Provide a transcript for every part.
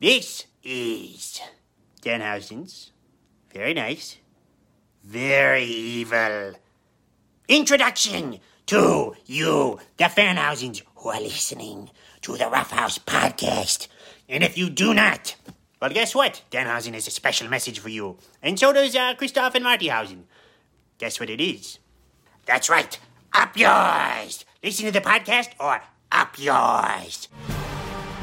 This is Danhausen's very nice, very evil introduction to you, the Fanhausens, who are listening to the Rough House podcast. And if you do not, well, guess what? Danhausen has a special message for you. And so does uh, Christoph and Martyhausen. Guess what it is? That's right. Up yours. Listen to the podcast or up yours.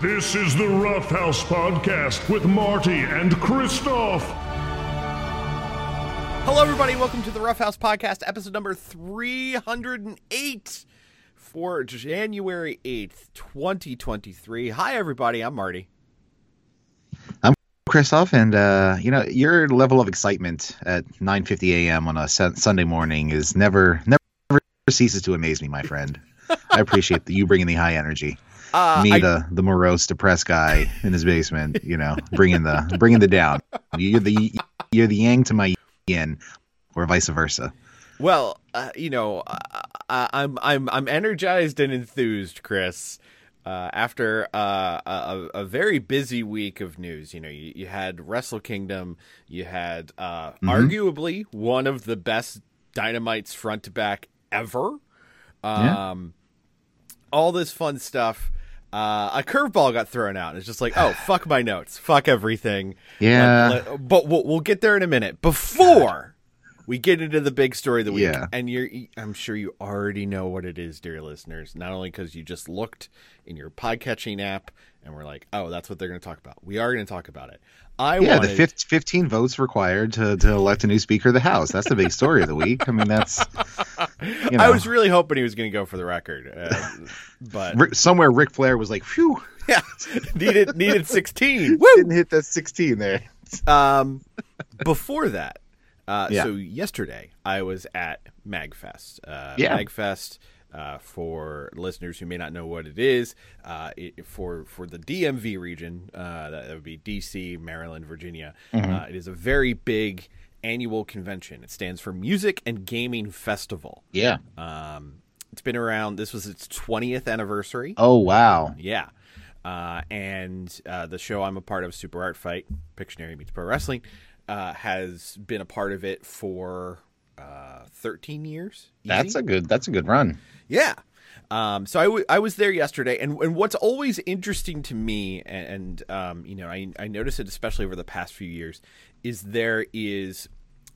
This is the Rough House Podcast with Marty and Christoph. Hello, everybody. Welcome to the Rough House Podcast, episode number 308 for January 8th, 2023. Hi, everybody. I'm Marty. I'm Christoph, and uh, you know your level of excitement at 9:50 a.m. on a Sunday morning is never never ceases to amaze me, my friend. I appreciate the, you bringing the high energy. Uh, me, I- the the morose, depressed guy in his basement, you know, bringing the bringing the down. You're the you're the yang to my yin, or vice versa. Well, uh, you know, uh, uh, I'm I'm I'm energized and enthused, Chris. Uh, after uh, a, a very busy week of news, you know, you, you had Wrestle Kingdom, you had uh, arguably one of the best Dynamites front to back ever. Yeah. Um, all this fun stuff. Uh, a curveball got thrown out. It's just like, oh, fuck my notes, fuck everything. Yeah. Let- but we'll, we'll get there in a minute. Before we get into the big story of the week, Yeah. and you're, I'm sure you already know what it is, dear listeners. Not only because you just looked in your podcatching app and we're like, oh, that's what they're going to talk about. We are going to talk about it. I Yeah, wanted, the fif- 15 votes required to, to elect a new Speaker of the House. That's the big story of the week. I mean, that's you know, I was really hoping he was going to go for the record, uh, but somewhere Ric Flair was like, "Phew, yeah, needed needed 16. Woo! didn't hit that 16 there." Um, before that, uh, Yeah. so yesterday I was at Magfest. Uh, Yeah. Magfest. Uh, for listeners who may not know what it is, uh, it, for for the DMV region, uh, that, that would be DC, Maryland, Virginia. Uh, it is a very big annual convention. It stands for Music and Gaming Festival. Yeah. Um, it's been around. This was its twentieth anniversary. Oh wow. Yeah. Uh, and uh, the show I'm a part of, Super Art Fight, Pictionary meets Pro Wrestling, uh, has been a part of it for uh, 13 years. Easy. That's a good. That's a good run. yeah. Um, so I, w- I was there yesterday, and, and what's always interesting to me, and, and um, you know, I, I noticed it especially over the past few years, is there is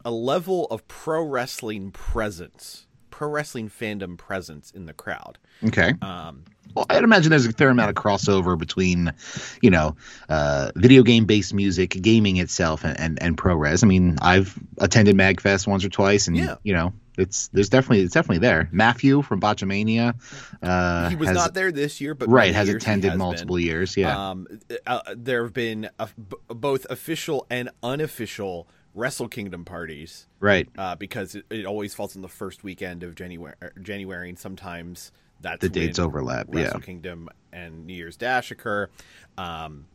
a level of pro wrestling presence, pro wrestling fandom presence in the crowd. Okay. Um, Well, I'd imagine there's a fair amount of crossover between, you know, uh, video game based music, gaming itself, and, and, and pro res. I mean, I've attended Magfest once or twice, and Yeah. you know, it's there's definitely it's definitely there. Matthew from Botchamania, uh, he was has, not there this year, but right has attended has multiple been. years. Yeah. Um, uh, there have been uh, b- both official and unofficial Wrestle Kingdom parties right. uh, because it, it always falls in the first weekend of January, January and sometimes that's The dates overlap, Wrestle yeah. Kingdom and New Year's Dash occur. Um,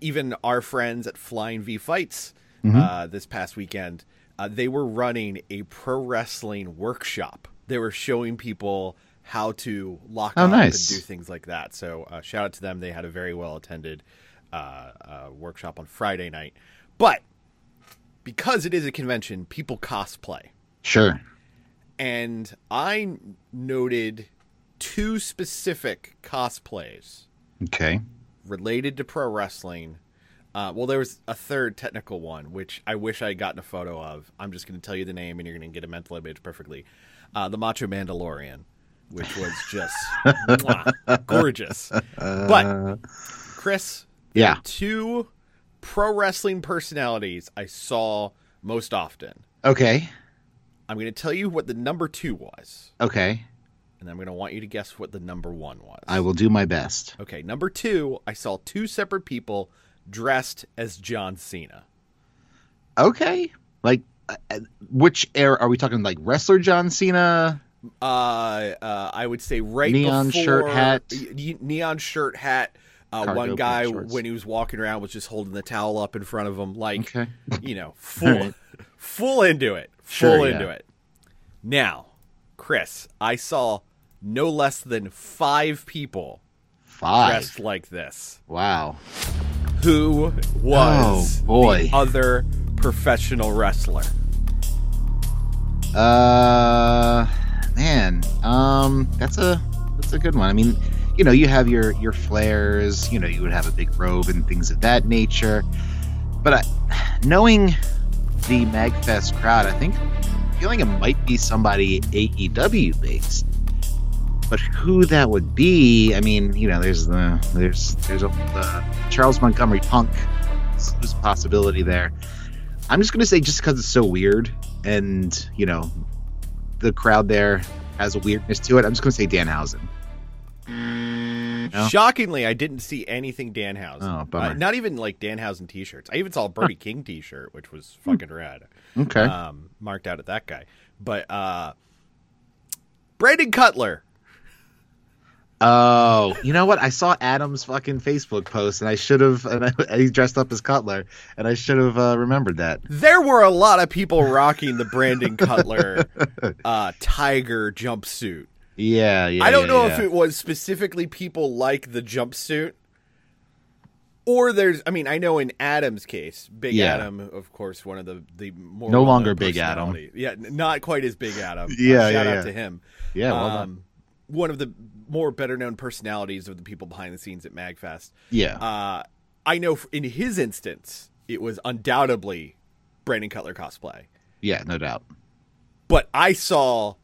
even our friends at Flying V Fights Mm-hmm. uh, this past weekend, uh, they were running a pro wrestling workshop. They were showing people how to lock Oh, up nice. and do things like that. So uh, shout out to them. They had a very well attended uh, uh, workshop on Friday night. But because it is a convention, people cosplay. Sure. And I noted two specific cosplays Okay. related to pro wrestling. Uh, well, there was a third technical one, which I wish I had gotten a photo of. I'm just going to tell you the name, and you're going to get a mental image perfectly. Uh, the Macho Mandalorian, which was just mwah, gorgeous. But Chris, Yeah. two pro wrestling personalities I saw most often. Okay. I'm going to tell you what the number two was, Okay. And I'm going to want you to guess what the number one was. I will do my best. Okay, number two, I saw two separate people dressed as John Cena. Okay, like uh, uh, which era are we talking? Like wrestler John Cena? Uh, uh, I would say right Neon before shirt, hat. neon shirt hat. Uh, one guy when he was walking around was just holding the towel up in front of him, like Okay. you know, full, Alright. full into it, Sure, full yeah. into it. Now, Chris, I saw no less than five people Five. dressed like this. Wow. Who was Oh, boy. the other professional wrestler? Uh, man, um, that's a that's a good one. I mean, you know, you have your your Flairs. You know, you would have a big robe and things of that nature. But I, knowing the Magfest crowd, I think I'm feeling it might be somebody AEW based. But who that would be? I mean, you know, there's the there's there's a uh, Charles Montgomery Punk. There's a possibility there. I'm just gonna say just because it's so weird, and you know, the crowd there has a weirdness to it. I'm just gonna say Danhausen. No? Shockingly, I didn't see anything Danhausen. Oh, bummer. Uh, not even like Danhausen T-shirts. I even saw a Brody King T-shirt, which was fucking rad. Okay. Um, marked out at that guy, but uh, Brandon Cutler. Oh, you know what? I saw Adam's fucking Facebook post, and I should have. And I, he dressed up as Cutler, and I should have uh, remembered that. There were a lot of people rocking the Brandon Cutler uh, tiger jumpsuit. Yeah, yeah. I don't yeah, know yeah. if it was specifically people like the jumpsuit, or there's. I mean, I know in Adam's case, Big Yeah. Adam, of course, one of the the more No longer Big Adam. Yeah, not quite as Big Adam. Uh, Yeah, shout yeah, out yeah. to him. Yeah, well done. um, one of the more better known personalities of the people behind the scenes at Magfest. Yeah. Uh, I know in his instance, it was undoubtedly Brandon Cutler cosplay. yeah, no doubt. But I saw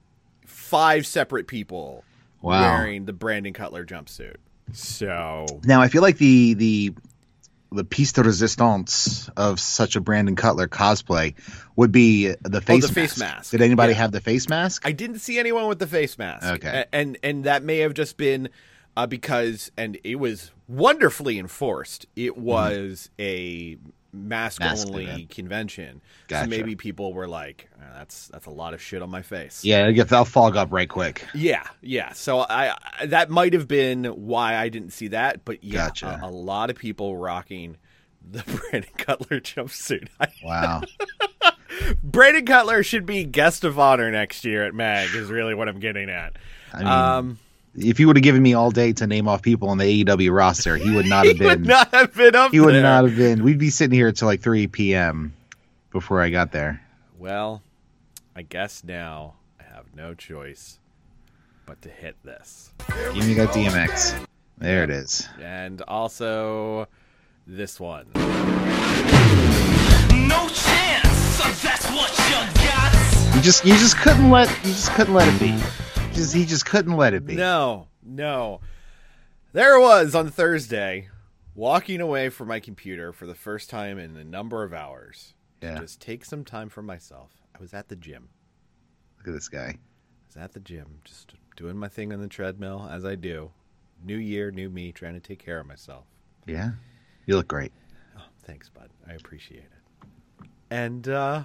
five separate people Wow. wearing the Brandon Cutler jumpsuit. So Now I feel like the the the piece de resistance of such a Brandon Cutler cosplay would be the face, Oh, the face mask. Did anybody Yeah. have the face mask? I didn't see anyone with the face mask. Okay. And and that may have just been uh, because, and it was wonderfully enforced. It was a mask. Mask only event. convention. Gotcha. So maybe people were like, "Uh, "That's that's a lot of shit on my face." yeah, I guess that'll fog up right quick. Yeah, yeah. So I, I that might have been why I didn't see that, but yeah, Gotcha. a, a lot of people rocking the Brandon Cutler jumpsuit. Wow. Brandon Cutler should be guest of honor next year at Mag. Is really what I'm getting at. I mean, um, if you would have given me all day to name off people on the AEW roster, he would not have he been. would not have been up he would there. not have been. We'd be sitting here until like 3 p.m. before I got there. Well, I guess now I have no choice but to hit this, Give me that DMX. There it is. and also this one. No chance, that's what you got. You just you just couldn't let you just couldn't let it be. Just he just couldn't let it be. No, no. There it was on Thursday, walking away from my computer for the first time in a number of hours. Yeah. Just take some time for myself. I was at the gym. Look at this guy. I was at the gym, just doing my thing on the treadmill as I do. New year, new me, trying to take care of myself. Yeah. You look great. Oh, thanks, bud. I appreciate it. And uh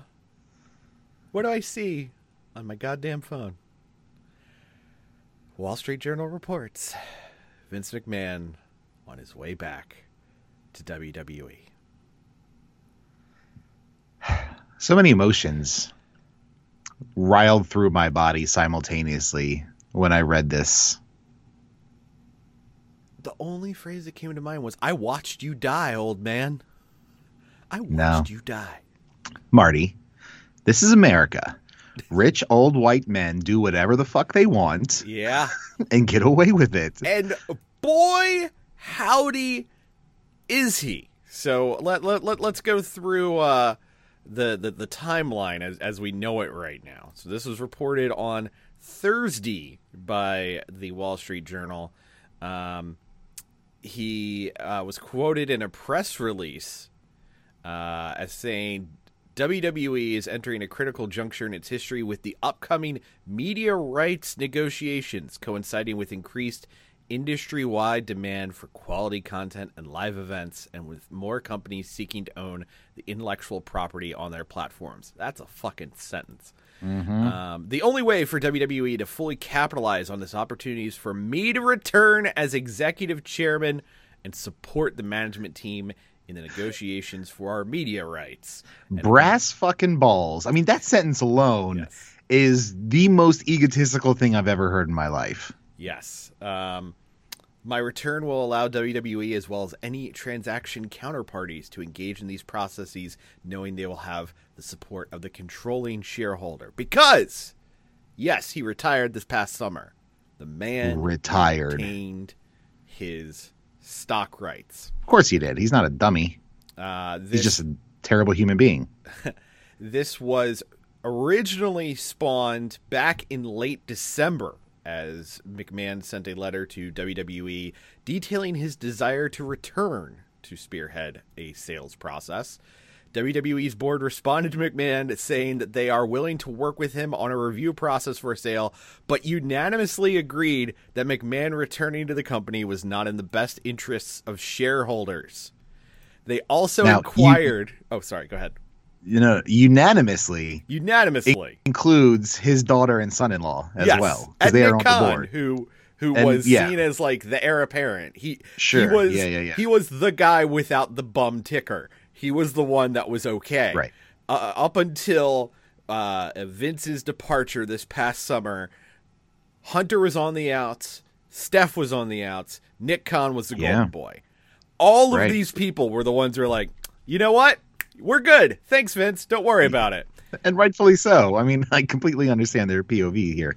what do I see on my goddamn phone? Wall Street Journal reports Vince McMahon on his way back to. WWE. So many emotions riled through my body simultaneously when I read this. The only phrase that came to mind was I watched you die, old man. I watched No. you die. Marty, this is America. Rich old white men do whatever the fuck they want Yeah. and get away with it. And boy, howdy is he. So let, let, let, let's go through uh, the, the, the timeline as, as we know it right now. So this was reported on Thursday by the Wall Street Journal. Um, he uh, was quoted in a press release uh, as saying WWE is entering a critical juncture in its history with the upcoming media rights negotiations coinciding with increased industry wide demand for quality content and live events, and with more companies seeking to own the intellectual property on their platforms. That's a fucking sentence. Um, the only way for WWE to fully capitalize on this opportunity is for me to return as executive chairman and support the management team in the negotiations for our media rights. And Brass fucking balls. I mean, that sentence alone Yes. is the most egotistical thing I've ever heard in my life. Yes. Um, my return will allow WWE as well as any transaction counterparties to engage in these processes, knowing they will have the support of the controlling shareholder. Because, yes, he retired this past summer. The man Retired. retained his stock rights. Of course he did. He's not a dummy. Uh, this, He's just a terrible human being. This was originally spawned back in late December as McMahon sent a letter to WWE detailing his desire to return to spearhead a sales process. WWE's board responded to McMahon saying that they are willing to work with him on a review process for a sale, but unanimously agreed that McMahon returning to the company was not in the best interests of shareholders. They also Now, you- oh, sorry, go ahead. You know, unanimously Unanimously. includes his daughter and son-in-law as yes. well because they are on the board. who who And- was yeah. seen as like the heir apparent. He Sure. he was Yeah, yeah, yeah. he was the guy without the bum ticker. He was the one that was okay. Right. Uh, up until uh, Vince's departure this past summer, Hunter was on the outs. Steph was on the outs. Nick Khan was the Yeah. golden boy. All of these people were the ones who were like, you know what? We're good. Thanks, Vince. Don't worry about it. and rightfully so. I mean, I completely understand their POV here.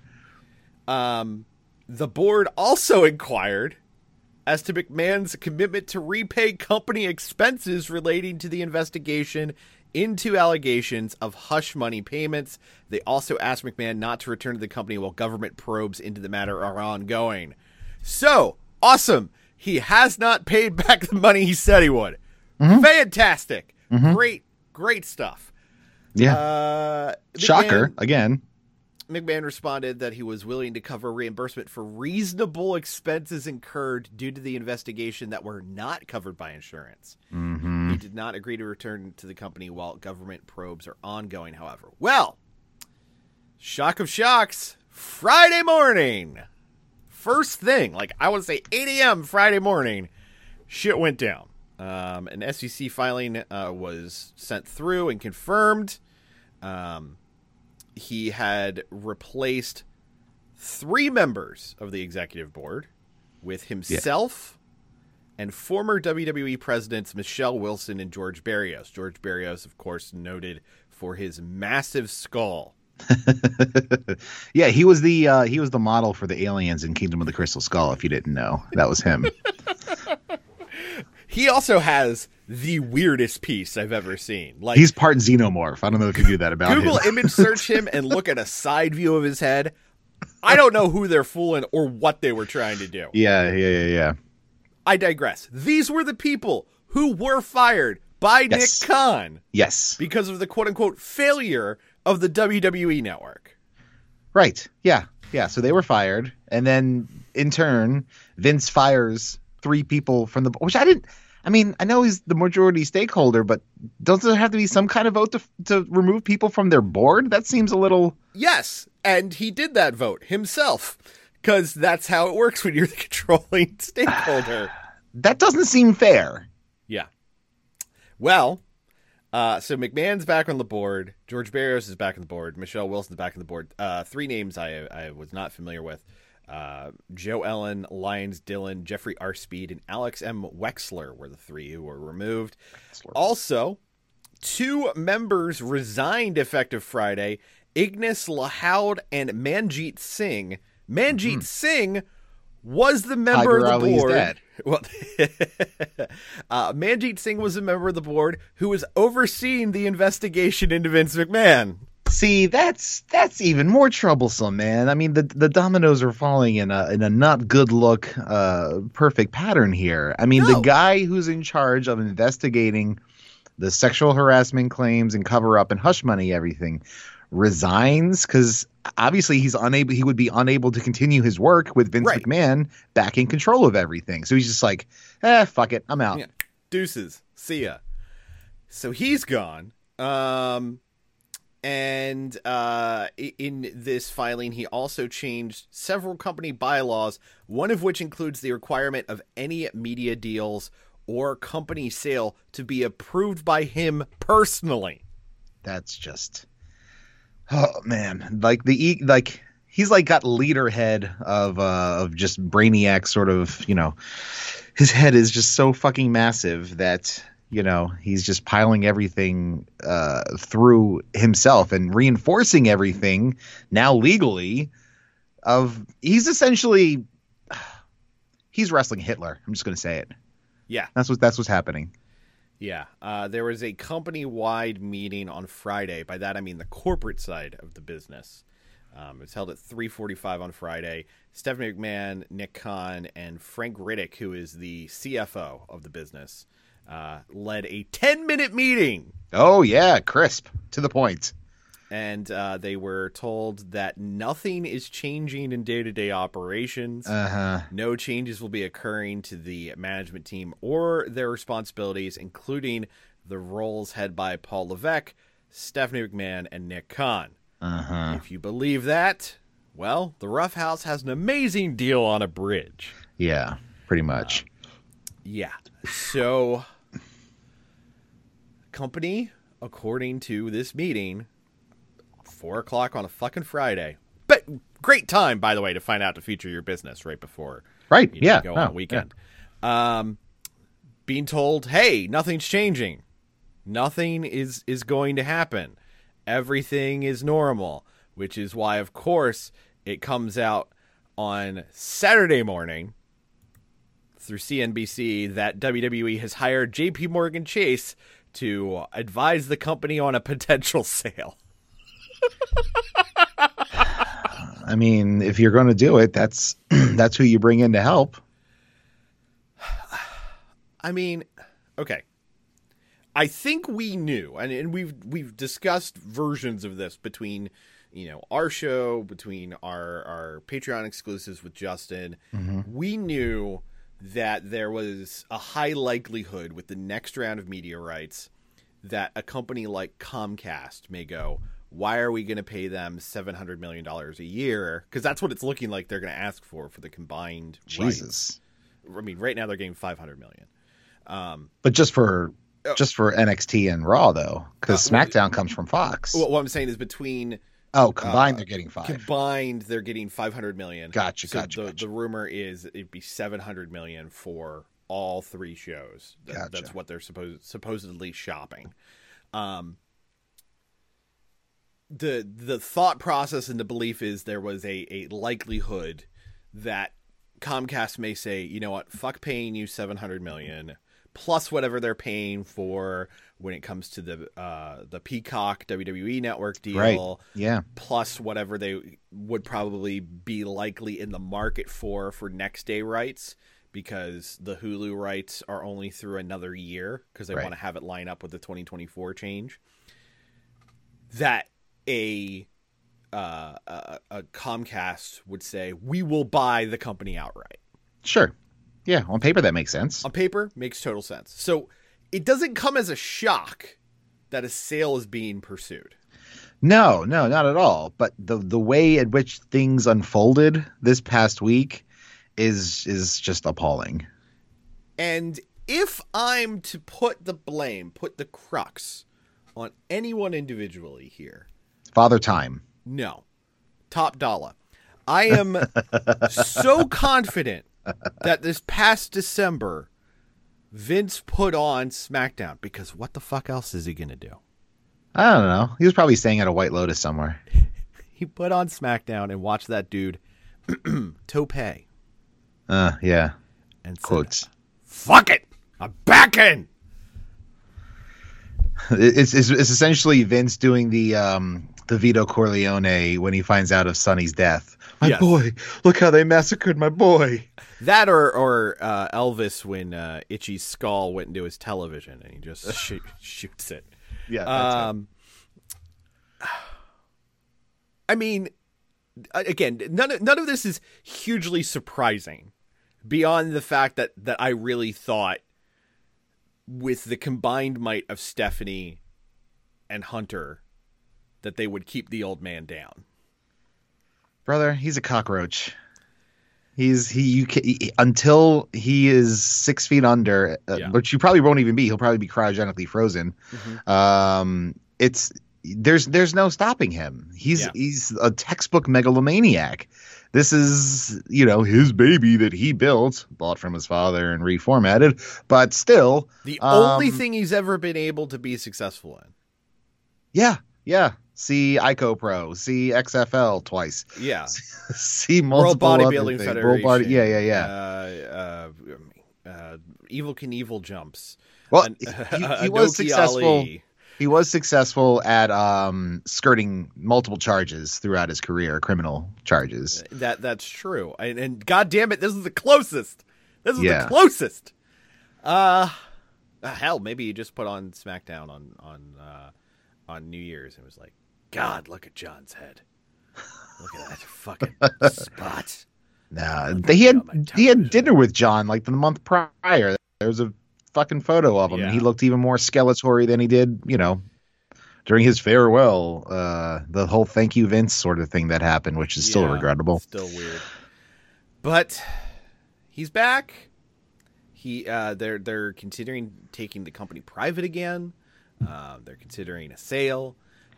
Um, the board also inquired as to McMahon's commitment to repay company expenses relating to the investigation into allegations of hush money payments. They also asked McMahon not to return to the company while government probes into the matter are ongoing. So, awesome. He has not paid back the money he said he would. Fantastic. Great, great stuff. Yeah. Uh, Shocker McMahon- again. McMahon responded that he was willing to cover reimbursement for reasonable expenses incurred due to the investigation that were not covered by insurance. Mm-hmm. He did not agree to return to the company while government probes are ongoing, however. Well, shock of shocks, Friday morning. First thing, like I would say 8 a.m. Friday morning, shit went down. Um, an SEC filing uh, was sent through and confirmed. Um, he had replaced three members of the executive board with himself and former WWE presidents Michelle Wilson and George Barrios. George Barrios, of course, noted for his massive skull. yeah, he was the uh, he was the model for the aliens in Kingdom of the Crystal Skull. If you didn't know, that was him. He also has the weirdest piece I've ever seen. Like He's part xenomorph. I don't know if you knew that about Google him. image search him and look at a side view of his head. I don't know who they're fooling or what they were trying to do. yeah, yeah, yeah, yeah. I digress. These were the people who were fired by Yes. Nick Khan Yes, because of the quote unquote failure of the WWE network. right. Yeah, yeah. So they were fired, and then in turn, Vince fires three people from the which I didn't. I mean, I know he's the majority stakeholder, but doesn't there have to be some kind of vote to to remove people from their board? That seems a little. Yes, and he did that vote himself because that's how it works when you're the controlling stakeholder. That doesn't seem fair. Yeah. Well, uh, so McMahon's back on the board. George Barrios is back on the board. Michelle Wilson's back on the board. Uh, three names I I was not familiar with. Uh, JoEllen, Lyons Dillon, Jeffrey R. Speed, and Alex M. Wexler were the three who were removed. Also, two members resigned effective Friday Ignace Lahoud and Manjeet Singh. Manjeet Singh was the member. Tiger of the board. Well, uh, Manjeet Singh was a member of the board who was overseeing the investigation into Vince McMahon. See, that's that's even more troublesome, man. I mean, the the dominoes are falling in a in a not good look, uh, perfect pattern here. I mean, No. the guy who's in charge of investigating the sexual harassment claims and cover up and hush money everything resigns because obviously he's unable he would be unable to continue his work with Vince Right. McMahon back in control of everything. So he's just like, eh, fuck it, I'm out. Yeah. Deuces. See ya. So he's gone. Um, and uh, in this filing, he also changed several company bylaws, one of which includes the requirement of any media deals or company sale to be approved by him personally. That's just oh man, like the like he's like got leader head of uh of just brainiac sort of you know his head is just so fucking massive that you know he's just piling everything uh through himself and reinforcing everything now legally of he's essentially he's wrestling Hitler. I'm just gonna say it. Yeah. That's what that's what's happening. Yeah, uh, there was a company-wide meeting on Friday. By that I mean the corporate side of the business. Um, it was held at 3:45 on Friday. Stephanie McMahon, Nick Khan, and Frank Riddick, who is the CFO of the business, uh, led a 10-minute meeting, Oh yeah, crisp to the point. and uh, they were told that nothing is changing in day-to-day operations. Uh huh. No changes will be occurring to the management team or their responsibilities, including the roles held by Paul Levesque, Stephanie McMahon, and Nick Khan. Uh huh. If you believe that, well, the Rough House has an amazing deal on a bridge. Yeah, pretty much. Yeah. So, company, according to this meeting, four o'clock on a fucking Friday. But great time, by the way, to find out to feature your business right before right. you know, yeah. go no, on a weekend. Um, being told, "Hey, nothing's changing. Nothing is is going to happen. Everything is normal." Which is why, of course, it comes out on Saturday morning through CNBC that WWE has hired J.P. Morgan Chase to advise the company on a potential sale. I mean, if you're going to do it, that's that's who you bring in to help. I mean, okay. I think we knew, and, and we've we've discussed versions of this between, you know, our show, between our our Patreon exclusives with Justin. Mm-hmm. We knew that there was a high likelihood with the next round of media rights that a company like Comcast may go. Why are we going to pay them seven hundred million dollars a year? Because that's what it's looking like they're going to ask for for the combined. rights. Jesus. I mean, right now they're getting five hundred million. But just for just for NXT and Raw though, because Uh, SmackDown comes from Fox. What I'm saying is between oh, combined uh, they're getting five. combined, they're getting 500 million. Gotcha, So gotcha, the, gotcha. the rumor is it'd be 700 million for all three shows. That- Gotcha. That's what they're supposed supposedly shopping. Um, the the thought process and the belief is there was a, a likelihood that Comcast may say, you know what, fuck paying you 700 million plus whatever they're paying for when it comes to the uh, the Peacock WWE network deal right. Yeah. plus whatever they would probably be likely in the market for for next day rights because the Hulu rights are only through another year because they Right. want to have it line up with the 2024 change that a uh, a, a Comcast would say we will buy the company outright Sure. Yeah. On paper that makes sense. on paper makes total sense so it doesn't come as a shock that a sale is being pursued No, no, not at all. But the the way in which things unfolded this past week is is just appalling. And if I'm to put the blame, put the crux on anyone individually here, Father Time. no. Top dollar. I am so confident that this past December, Vince put on SmackDown because what the fuck else is he going to do? I don't know. He was probably staying at a White Lotus somewhere. He put on SmackDown and watched that dude, Tope, Uh, yeah. said, Quotes. Fuck it! I'm back in! It's, it's it's essentially Vince doing the um the Vito Corleone when he finds out of Sonny's death. My Yes. boy, look how they massacred my boy. That or or uh, Elvis when uh, Itchy's skull went into his television and he just shoot, shoots it. Yeah. That's it. Um, I mean, again, none of, none of this is hugely surprising beyond the fact that that I really thought with the combined might of Stephanie and Hunter that they would keep the old man down. brother. He's a cockroach. He's he you can, he, until he is six feet under, uh, Yeah. which you probably won't even be. He'll probably be cryogenically frozen. Um, it's there's there's no stopping him. He's Yeah. he's a textbook megalomaniac. This is you know his baby that he built, bought from his father and reformatted, but still, The only Um, thing he's ever been able to be successful in. yeah, yeah. See ICOPRO, see XFL twice, Yeah. see World multiple other Bodybuilding. Federation. World Body, yeah, yeah, yeah. Uh, uh, uh, Evel Knievel jumps. Well, An- he, he was successful. Ali. He was successful at um, skirting multiple charges throughout his career, criminal charges. That that's true. And, and god damn it, this is the closest. This is Yeah. the closest. Uh uh, hell, maybe he just put on SmackDown on on uh, on New Year's and was like, God, look at John's head. Look at that fucking spot. Nah, he had he had dinner with John like the month prior. There was a fucking photo of him. Yeah. He looked even more skeletory than he did, you know, during his farewell. Uh, the whole "thank you, Vince" sort of thing that happened, which is still regrettable. Still weird. But he's back. He uh, they're they're considering taking the company private again. Uh, they're considering a sale.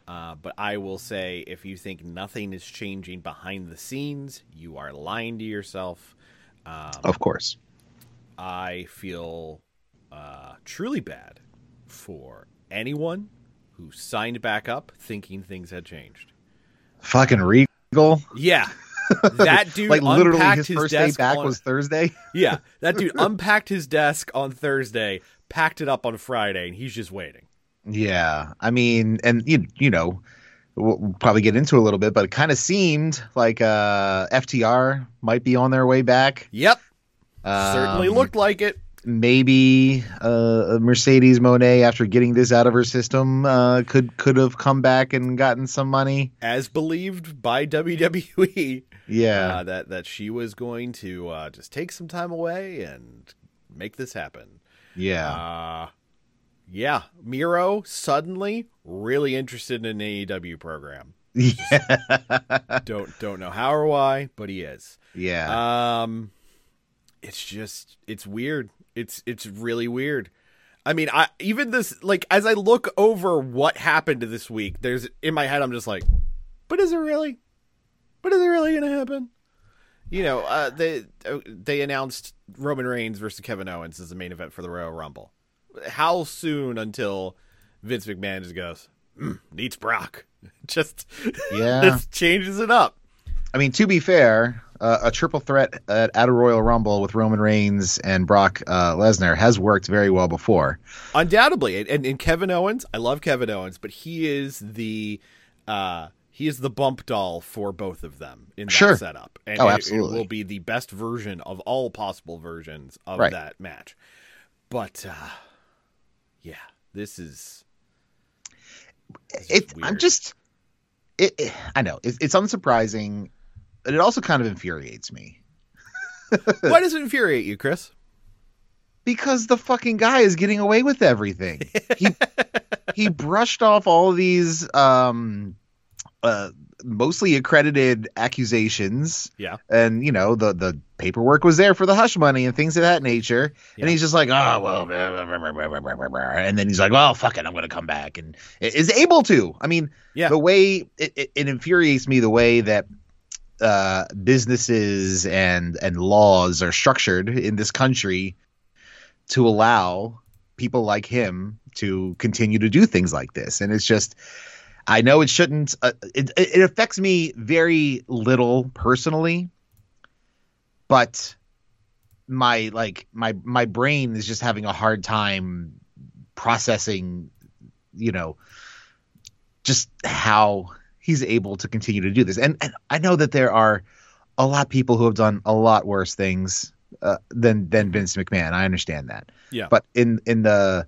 Uh, but I will say, if you think nothing is changing behind the scenes, you are lying to yourself. Um, Of course. I feel uh, truly bad for anyone who signed back up thinking things had changed. Fucking Regal. Yeah, that dude like literally, unpacked his his first day back on- was Thursday. yeah, that dude unpacked his desk on Thursday, packed it up on Friday, and he's just waiting. Yeah, I mean, and you you know, we'll probably get into a little bit, but it kind of seemed like uh, FTR might be on their way back. Yep, certainly Um, looked like it. Maybe uh, Mercedes Moné, after getting this out of her system, uh, could could have come back and gotten some money. As believed by WWE, Yeah, uh, that that she was going to uh, just take some time away and make this happen. yeah, Uh yeah, Miro suddenly really interested in an AEW program. yeah, Don't don't know how or why, but he is. yeah. Um it's just it's weird. It's it's really weird. I mean, I even this like as I look over what happened this week, there's in my head I'm just like, but is it really? But is it really going to happen? You know, uh, they uh, they announced Roman Reigns versus Kevin Owens as the main event for the Royal Rumble. How soon until Vince McMahon just goes mm, needs Brock? just Yeah. just changes it up. I mean, to be fair, uh, a triple threat at, at a Royal Rumble with Roman Reigns and Brock uh, Lesnar has worked very well before. Undoubtedly, and, and, and Kevin Owens, I love Kevin Owens, but he is the uh, he is the bump doll for both of them in that Sure. setup, and Oh, it- absolutely. it will be the best version of all possible versions of Right. that match. But uh, yeah, this is. this is it, I'm just, it, it- I know it, it's unsurprising, but it also kind of infuriates me Why does it infuriate you, Chris? because the fucking guy is getting away with everything. he he brushed off all these um, uh, mostly accredited accusations. Yeah. And you know, the the paperwork was there for the hush money and things of that nature. Yeah. And he's just like, "Oh, well." And then he's like, "Well, fuck it, I'm going to come back." And is able to. I mean, yeah. the way it, it, it infuriates me the way that uh, businesses and and laws are structured in this country to allow people like him to continue to do things like this. And it's just I know it shouldn't. Uh, it it affects me very little personally, but my like my my brain is just having a hard time processing you know just how he's able to continue to do this and, and i know that there are a lot of people who have done a lot worse things uh, than than vince mcmahon i understand that Yeah. but in in the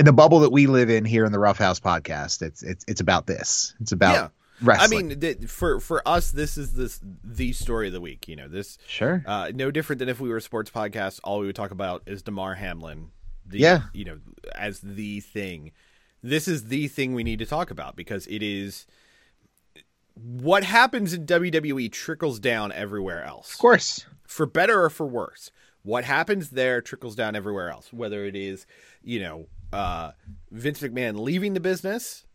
in the bubble that we live in here in the rough house podcast it's it's it's about this it's about Yeah. wrestling. I mean, th- for for us, this is this the story of the week. You know, this Sure. uh, no different than if we were a sports podcast. All we would talk about is Damar Hamlin. The, Yeah. you know, as the thing. This is the thing we need to talk about because it is what happens in WWE trickles down everywhere else of course. for better or for worse. What happens there trickles down everywhere else, whether it is, you know, uh, Vince McMahon leaving the business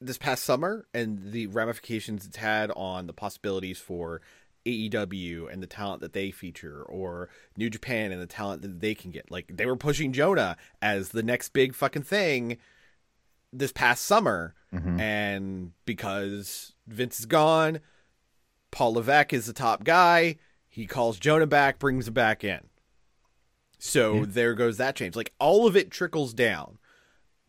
this past summer and the ramifications it's had on the possibilities for AEW and the talent that they feature, or New Japan and the talent that they can get. Like they were pushing Jonah as the next big fucking thing this past summer, and because Vince is gone, Paul Levesque is the top guy. He calls Jonah back, brings him back in. So there goes that change. Like all of it trickles down.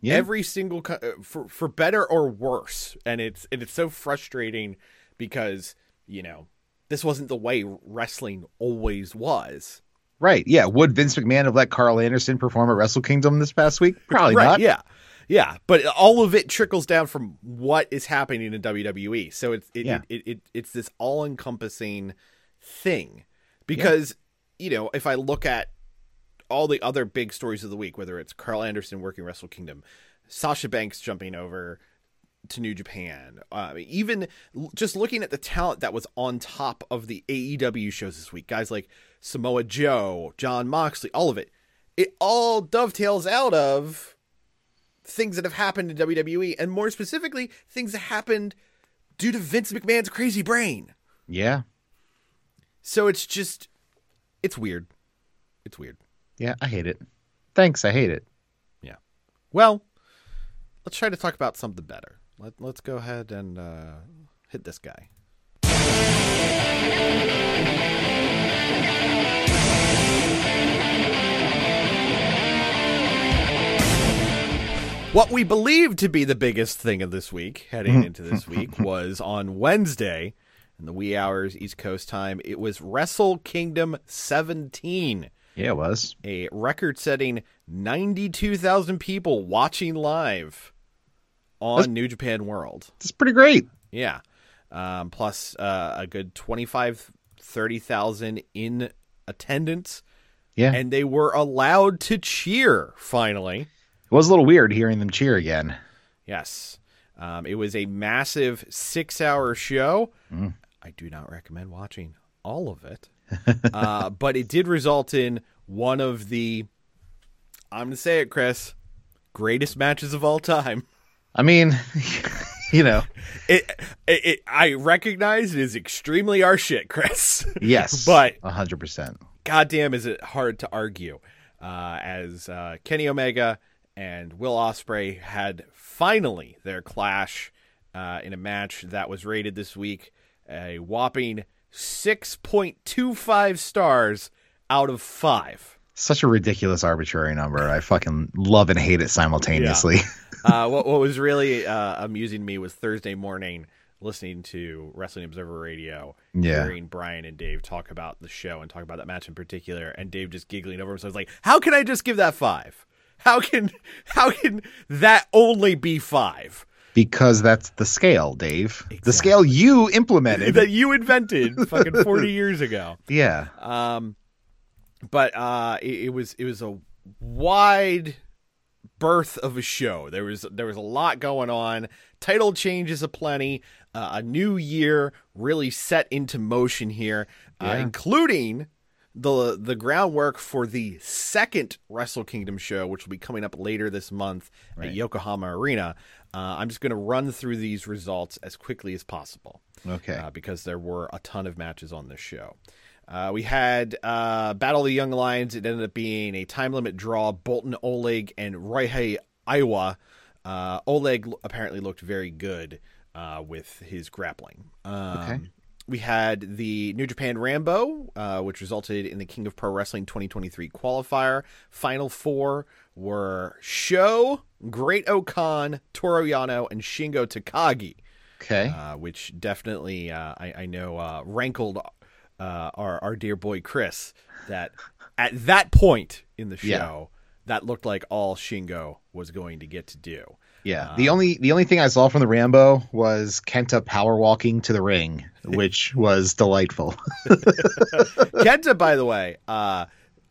Yeah. Every single co- uh, for for better or worse, and it's and it's so frustrating because you know this wasn't the way wrestling always was. Right. Yeah. Would Vince McMahon have let Karl Anderson perform at Wrestle Kingdom this past week? Probably right? not. Yeah, yeah. But all of it trickles down from what is happening in WWE. So it's it, Yeah. it, it, it it's this all encompassing thing because you know if I look at all the other big stories of the week, whether it's Karl Anderson working Wrestle Kingdom, Sasha Banks jumping over to New Japan, uh, even l- just looking at the talent that was on top of the AEW shows this week, guys like Samoa Joe, Jon Moxley, all of it, it all dovetails out of things that have happened in WWE, and more specifically, things that happened due to Vince McMahon's crazy brain. Yeah. So it's just, it's weird. It's weird. Yeah. I hate it. Thanks. I hate it. Yeah. Well, let's try to talk about something better. Let, let's go ahead and uh, hit this guy. What we believe to be the biggest thing of this week, heading into this week, was on Wednesday in the wee hours East Coast time. It was Wrestle Kingdom 17 Yeah, it was. a record setting 92,000 people watching live on That's- New Japan World. It's pretty great. Yeah. Um, plus uh, a good 25, 30,000 in attendance. Yeah. And they were allowed to cheer finally. it was a little weird hearing them cheer again. Yes. Um, it was a massive six hour show. I do not recommend watching all of it. uh, but it did result in one of the, I'm going to say it, Chris, greatest matches of all time. I mean, you know, It, it, it, I recognize it is extremely our shit, Chris. yes. But- hundred percent. goddamn is it hard to argue uh, as uh, Kenny Omega and Will Ospreay had finally their clash uh, in a match that was rated this week a whopping 6.25 stars out of 5. Such a ridiculous, arbitrary number. I fucking love and hate it simultaneously. uh, what, what was really uh, amusing to me was Thursday morning listening to Wrestling Observer Radio, Yeah. hearing Brian and Dave talk about the show and talk about that match in particular, and Dave just giggling over himself, like, "How can I just give that five? How can how can that only be five because that's the scale, Dave. The scale you implemented. that you invented fucking forty years ago?" yeah. Um, but uh, it, it was it was a wide birth of a show. There was there was a lot going on. Title changes aplenty. Uh, a new year really set into motion here, uh, including the the groundwork for the second Wrestle Kingdom show, which will be coming up later this month at Yokohama Arena. Uh, I'm just going to run through these results as quickly as possible Okay. uh, because there were a ton of matches on this show. Uh, we had uh, Battle of the Young Lions. It ended up being a time limit draw. Boltin Oleg and Ryohei Oiwa. Uh, Oleg apparently looked very good uh, with his grappling. Um, Okay. We had the New Japan Rambo, uh, which resulted in the King of Pro Wrestling 2023 qualifier. Final four were Sho, Great Okan, Toru Yano, and Shingo Takagi okay. uh, which definitely uh, I, I know uh, rankled uh, our our dear boy Chris that at that point in the show Yeah. that looked like all Shingo was going to get to do. Yeah. the only the only thing I saw from the Rambo was Kenta power walking to the ring, which was delightful. Kenta, by the way, uh,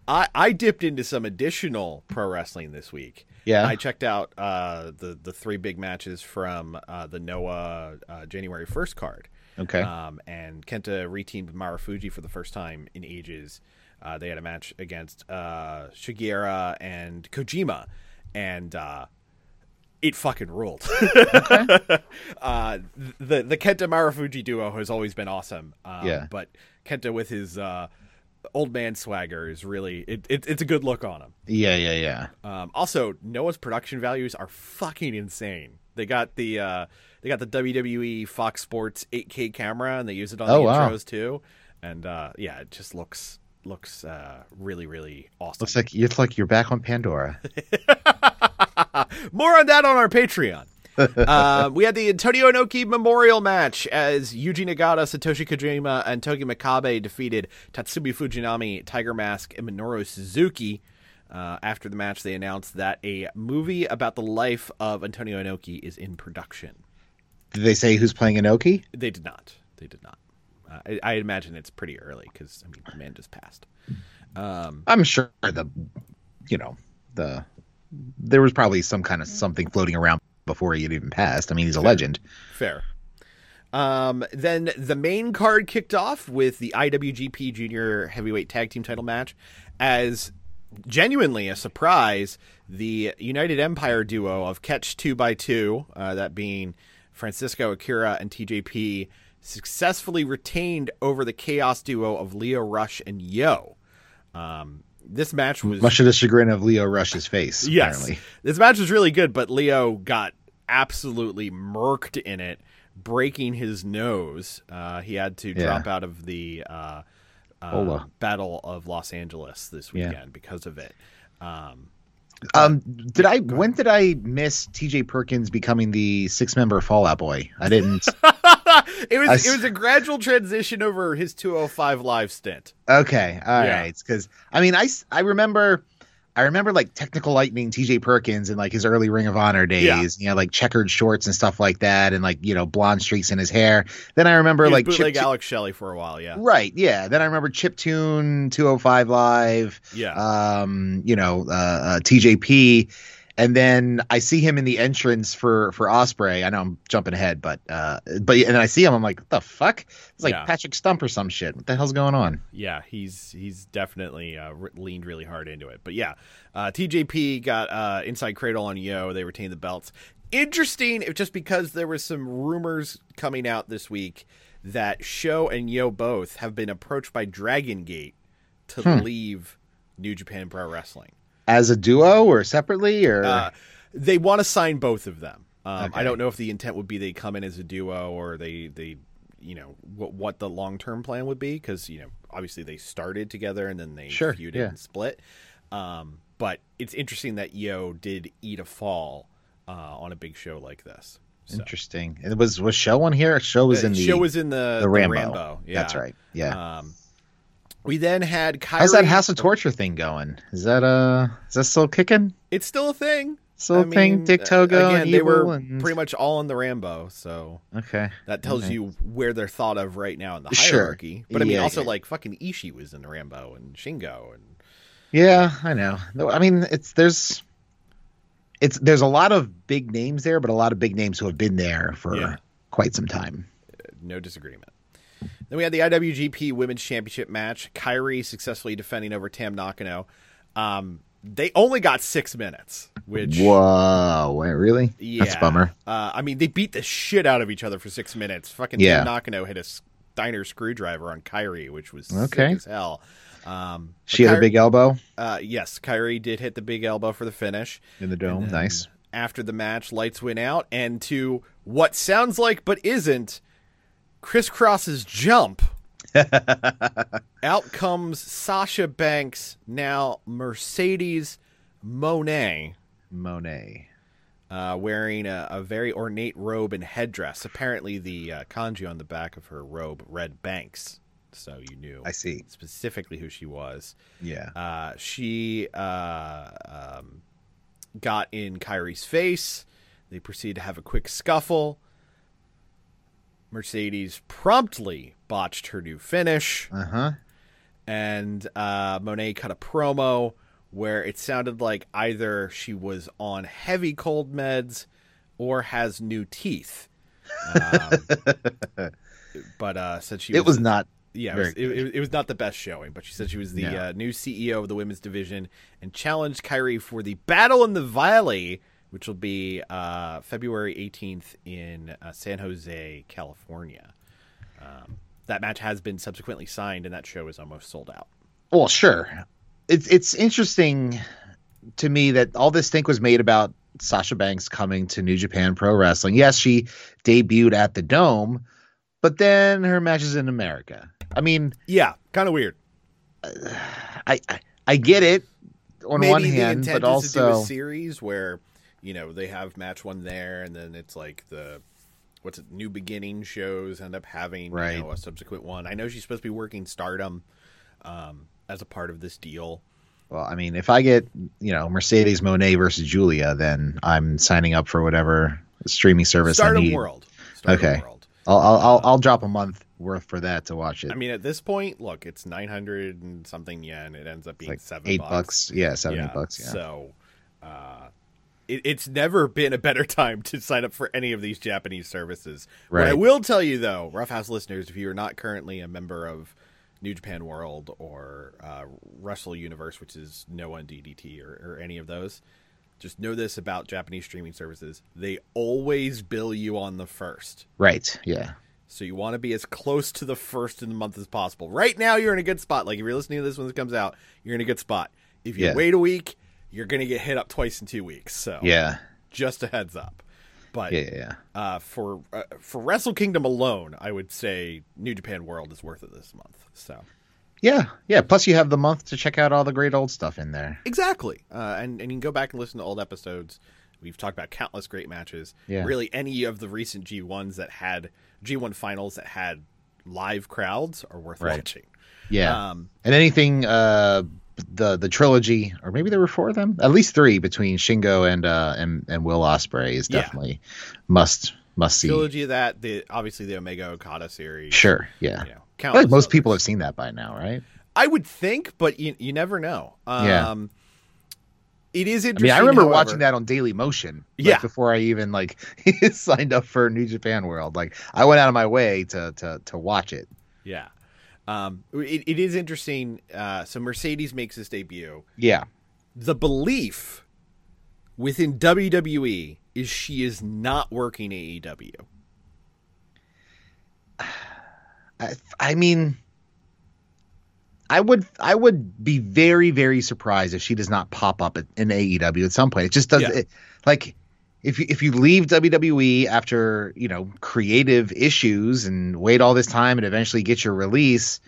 I I dipped into some additional pro wrestling this week. Yeah. I checked out uh, the the three big matches from uh, the Noah uh, January first card. Okay. Um, and Kenta reteamed with Marufuji for the first time in ages. Uh, they had a match against uh, Shigeru and Kojima, and uh, it fucking ruled. uh, the the Kenta Marufuji duo has always been awesome. Um, Yeah. But Kenta with his uh, old man swagger is really it, it, it's a good look on him. yeah, yeah, yeah. Um, also, Noah's production values are fucking insane. They got the uh, they got the WWE Fox Sports 8K camera, and they use it on Oh, the wow. intros too. And uh, yeah, it just looks looks uh, really really awesome. Looks like it's like you're back on Pandora. More on that on our Patreon. uh, we had the Antonio Inoki Memorial match as Yuji Nagata, Satoshi Kojima, and Togi Makabe defeated Tatsumi Fujinami, Tiger Mask, and Minoru Suzuki. Uh, after the match, they announced that a movie about the life of Antonio Inoki is in production. Did they say who's playing Inoki? They did not. They did not. Uh, I, I imagine it's pretty early because I mean, the man just passed. I'm sure the, you know, the there was probably some kind of something floating around before he had even passed. I mean, he's a legend. Fair. Um, then the main card kicked off with the IWGP Junior Heavyweight Tag Team Title match, as genuinely a surprise, the United Empire duo of Catch Two by Two, uh, that being Francisco Akira and TJP, successfully retained over the Chaos duo of Lio Rush and Yo. Um, this match was Much to the chagrin of Lio Rush's face. Yes. Apparently. This match was really good, but Lio got absolutely murked in it, breaking his nose. Uh, he had to Yeah. drop out of the uh, uh, Battle of Los Angeles this Yeah. weekend because of it. Um, Um, did I? When did I miss T.J. Perkins becoming the six-member Fall Out Boy? I didn't. it was I it was a gradual transition over his 205 live stint. Okay, all right. Yeah. Because I mean, I I remember, I remember like Technical Lightning, T.J. Perkins, and like his early Ring of Honor days. Yeah. You know, like checkered shorts and stuff like that, and like you know blonde streaks in his hair. Then I remember like bootleg Chip, Alex Shelley for a while, yeah. right, yeah. Then I remember Chip Tune, 205 Live. Yeah. um, you know, uh, uh, TJP, and then I see him in the entrance for for Ospreay. I know I'm jumping ahead, but uh, but and then I see him, I'm like, what the fuck? It's like Yeah. Patrick Stump or some shit. What the hell's going on? yeah, he's he's definitely uh, re- leaned really hard into it. But yeah, uh, TJP got uh, inside cradle on Yo. They retained the belts. Interesting, if just because there was some rumors coming out this week that Sho and Yo both have been approached by Dragon Gate to Hmm. leave New Japan Pro Wrestling. As a duo or separately or Uh, they want to sign both of them. Um, I don't know if the intent would be they come in as a duo or they they you know what what the long term plan would be because you know obviously they started together and then they Sure, feuded yeah. and split. Um, but it's interesting that Yo did eat a fall uh, on a big show like this. So. interesting. It was was Sho on here? Sho was The in the show was in the, the Rambo. Uh, Yeah, That's right. Yeah. Um, we then had Kairi. How's that House of Torture thing going? Is that uh is that still kicking? It's still a thing. Still a I thing? mean, Dick uh, Togo Again, and they Evil were and- pretty much all in the Rambo, so Okay. That tells Okay. you where they're thought of right now in the Sure. hierarchy. But I mean, Yeah, also yeah. like fucking Ishii was in the Rambo and Shingo and Yeah, I know. I mean, it's there's it's there's a lot of big names there, but a lot of big names who have been there for Yeah. quite some time. no disagreement. Then we had the IWGP Women's Championship match. Kairi successfully defending over Tam Nakano. Um, they only got six minutes, which Whoa, wait, really? yeah, That's a bummer. Uh, I mean, they beat the shit out of each other for six minutes. Fucking Yeah. Tam Nakano hit a Steiner screwdriver on Kairi, which was Okay. sick as hell. Um, She had a big elbow Uh, yes, Kairi did hit the big elbow for the finish. in the dome. Nice. After the match, lights went out, and to what sounds like but isn't, Kris Kross's jump. out comes Sasha Banks, now Mercedes Moné, Moné. uh, wearing a, a very ornate robe and headdress. Apparently, the uh, kanji on the back of her robe read Banks, so you knew I see. specifically who she was. Yeah. Uh, she uh, um, got in Kairi's face. They proceed to have a quick scuffle. Mercedes promptly botched her new finish, Uh huh. and uh, Moné cut a promo where it sounded like either she was on heavy cold meds or has new teeth. Um, but uh, said she It was not. yeah, it was, it, it, it was not the best showing, but she said she was the No. uh, new CEO of the women's division and challenged Kairi for the Battle in the Valley, which will be uh, February 18th in uh, San Jose, California. Um, that match has been subsequently signed, and that show is almost sold out. Well, sure. It's it's interesting to me that all this think was made about Sasha Banks coming to New Japan Pro Wrestling. Yes, she debuted at the Dome, but then her matches in America. I mean, Yeah, kind of weird. I I, I get it on Maybe one hand, but is to do also a series where you know they have match one there, and then it's like the what's it, new beginning shows end up having Right. you know a subsequent one. I know she's supposed to be working Stardom um, as a part of this deal. well, I mean, if I get you know Mercedes Moné versus Giulia, then I'm signing up for whatever streaming service I Stardom need. World. Stardom Okay. World. I'll, I'll I'll I'll drop a month worth for that to watch it. I mean, at this point, look, it's nine hundred and something yen. It ends up being like seven eight bucks. bucks. Yeah, seven eight bucks. Yeah. So, uh, it, it's never been a better time to sign up for any of these Japanese services. What I will tell you, though, Roughhouse listeners, if you are not currently a member of New Japan World or uh, Wrestle Universe, which is Noah and DDT or, or any of those, just know this about Japanese streaming services: they always bill you on the first. Right. Yeah. So you want to be as close to the first in the month as possible. Right now, you're in a good spot. Like if you're listening to this when it comes out, you're in a good spot. If you Yeah. wait a week, you're going to get hit up twice in two weeks. So Yeah. just a heads up. But Yeah. Yeah. uh, for uh, for Wrestle Kingdom alone, I would say New Japan World is worth it this month. So Yeah, yeah. Plus, you have the month to check out all the great old stuff in there. exactly, uh, and and you can go back and listen to old episodes. We've talked about countless great matches. Yeah. Really, any of the recent G ones that had G one finals that had live crowds are worth Right. watching. Yeah, Um, and anything uh, the the trilogy, or maybe there were four of them, at least three between Shingo and uh, and and Will Ospreay is Yeah. definitely must must see. trilogy of that the obviously the Omega Okada series. Sure, yeah. You know, I feel like most people have seen that by now, right? I would think, but you you never know. Um, Yeah. It is I interesting. mean, I remember however- watching that on Dailymotion. like, Yeah. before I even like signed up for New Japan World, like I went out of my way to to to watch it. Yeah. Um, it, it is interesting. Uh, so Mercedes makes his debut. Yeah, The belief within WWE is she is not working AEW. I, I mean, I would I would be very very surprised if she does not pop up in AEW at some point. It just does Yeah. like if you, if you leave WWE after you know creative issues and wait all this time and eventually get your release.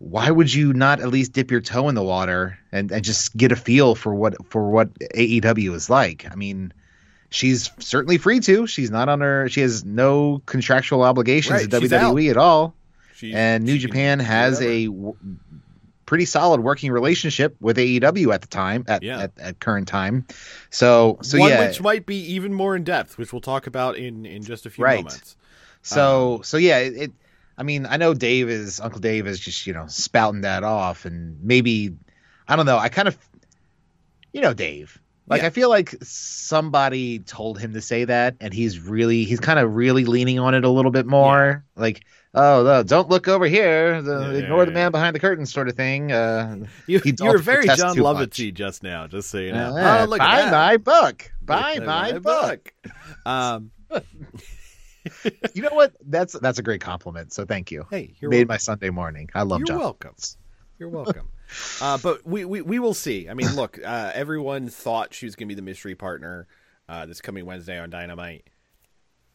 Why would you not at least dip your toe in the water and, and just get a feel for what for what AEW is like? I mean, she's certainly free to. She's not on her. She has no contractual obligations Right, to WWE at all She, and New Japan has a w- pretty solid working relationship with AEW at the time at, Yeah. at, at current time. So so one yeah, which might be even more in depth, which we'll talk about in in just a few Right. moments. so um, so yeah, it, it. I mean, I know Dave is Uncle Dave is just you know spouting that off, and maybe I don't know. I kind of you know Dave. Like Yeah. I feel like somebody told him to say that, and he's really he's kind of really leaning on it a little bit more. Like, oh, no, don't look over here, the, Yeah, ignore the yeah, man behind the curtain, sort of thing. Uh, You, you were very Jon Lovitzy just now, just so you know. uh, oh, look buy at that. my book. Buy Look at my book. Um, You know what? That's that's a great compliment. So thank you. hey, you're Made welcome. my Sunday morning. I love You're John. welcome. You're welcome. uh, but we, we we will see. I mean, look, uh, everyone thought she was going to be the mystery partner uh, this coming Wednesday on Dynamite.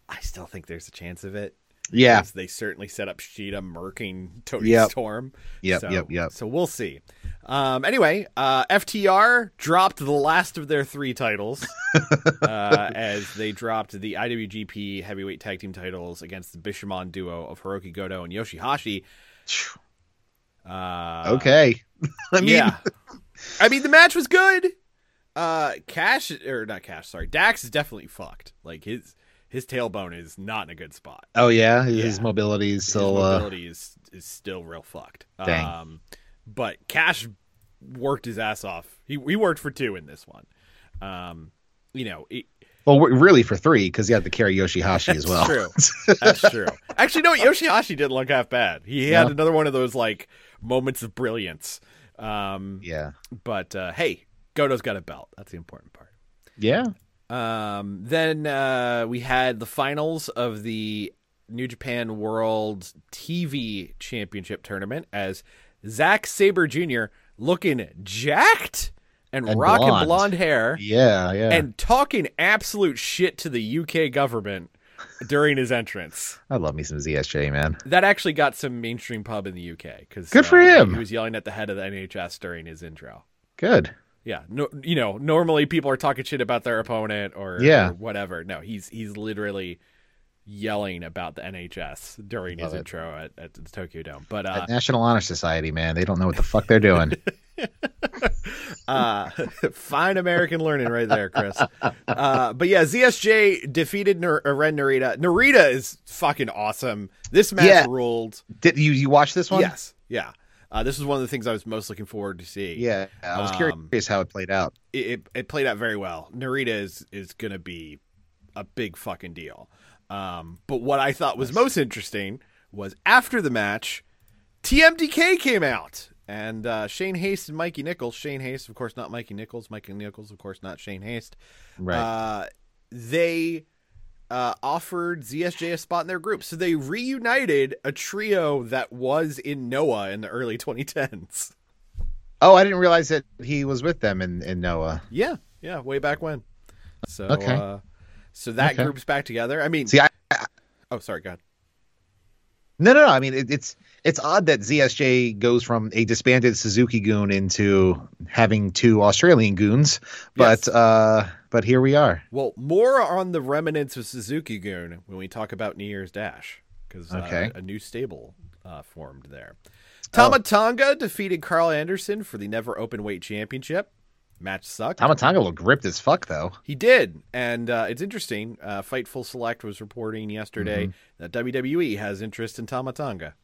I still think there's a chance of it. Yeah. because They certainly set up Sheeta murking Toni Yep. Storm. Yep, So, yep, yep. So we'll see. Um, anyway, uh, FTR dropped the last of their three titles uh, as they dropped the IWGP Heavyweight Tag Team titles against the Bishamon duo of Hiroki Goto and Yoshihashi. Uh, Okay. I mean, yeah. I mean, the match was good. Uh, Cash or not Cash? Sorry, Dax is definitely fucked. Like his his tailbone is not in a good spot. Oh yeah, his Yeah. mobility is His still. Uh, mobility is is still real fucked. Dang. Um, but Cash worked his ass off. He he worked for two in this one. Um, you know, it, well, really for three because you had to carry Yoshihashi as well. true. That's true. Actually, no, Yoshihashi didn't look half bad. He had No? another one of those like moments of brilliance. Um, yeah. but uh, hey, Goto's got a belt. That's the important part. Yeah. Um, then uh, we had the finals of the New Japan World TV Championship tournament as Zack Sabre Jr. looking jacked and, And rocking blonde. blonde hair Yeah. Yeah. and talking absolute shit to the UK government during his entrance. I love me some ZSJ, man. That actually got some mainstream pub in the UK because Good for him. He was yelling at the head of the NHS during his intro. Good. Yeah, no, you know, normally people are talking shit about their opponent or, Yeah. or whatever. No, he's he's literally yelling about the NHS during his it. intro at, at the Tokyo Dome. But uh, National Honor Society, man, they don't know what the fuck they're doing. uh, fine American learning right there, Chris. Uh, but yeah, ZSJ defeated Nar- uh, Ren Narita. Narita is fucking awesome. This match Yeah. ruled. Did you you watch this one? Yes, yeah. Uh, this was one of the things I was most looking forward to see. Yeah. I was Um, curious how it played out. it, it, it played out very well. Narita is is gonna be a big fucking deal. Um, but what I thought was most interesting was after the match, TMDK came out and uh, Shane Haste and Mikey Nichols. Shane Haste, of course, not Mikey Nichols. Mikey Nichols, of course, not Shane Haste. Right. Uh, they uh, offered ZSJ a spot in their group, so they reunited a trio that was in Noah in the early 2010s. oh, I didn't realize that he was with them in in Noah. Yeah, yeah, way back when. So, Okay. uh, so that Okay. group's back together. I mean, See, I, I oh, sorry, God. No, no, no. I mean, it, it's it's odd that ZSJ goes from a disbanded Suzuki Gun into having two Australian goons, but Yes. uh, but here we are. Well, more on the remnants of Suzuki Gun when we talk about New Year's Dash, because Okay. uh, a new stable uh, formed there. Oh. Tama Tonga defeated Karl Anderson for the Never Open Weight Championship. Match sucked. Tama Tonga looked ripped as fuck, though. He did, and uh, it's interesting. Uh, Fightful Select was reporting yesterday Mm-hmm. that WWE has interest in Tama Tonga.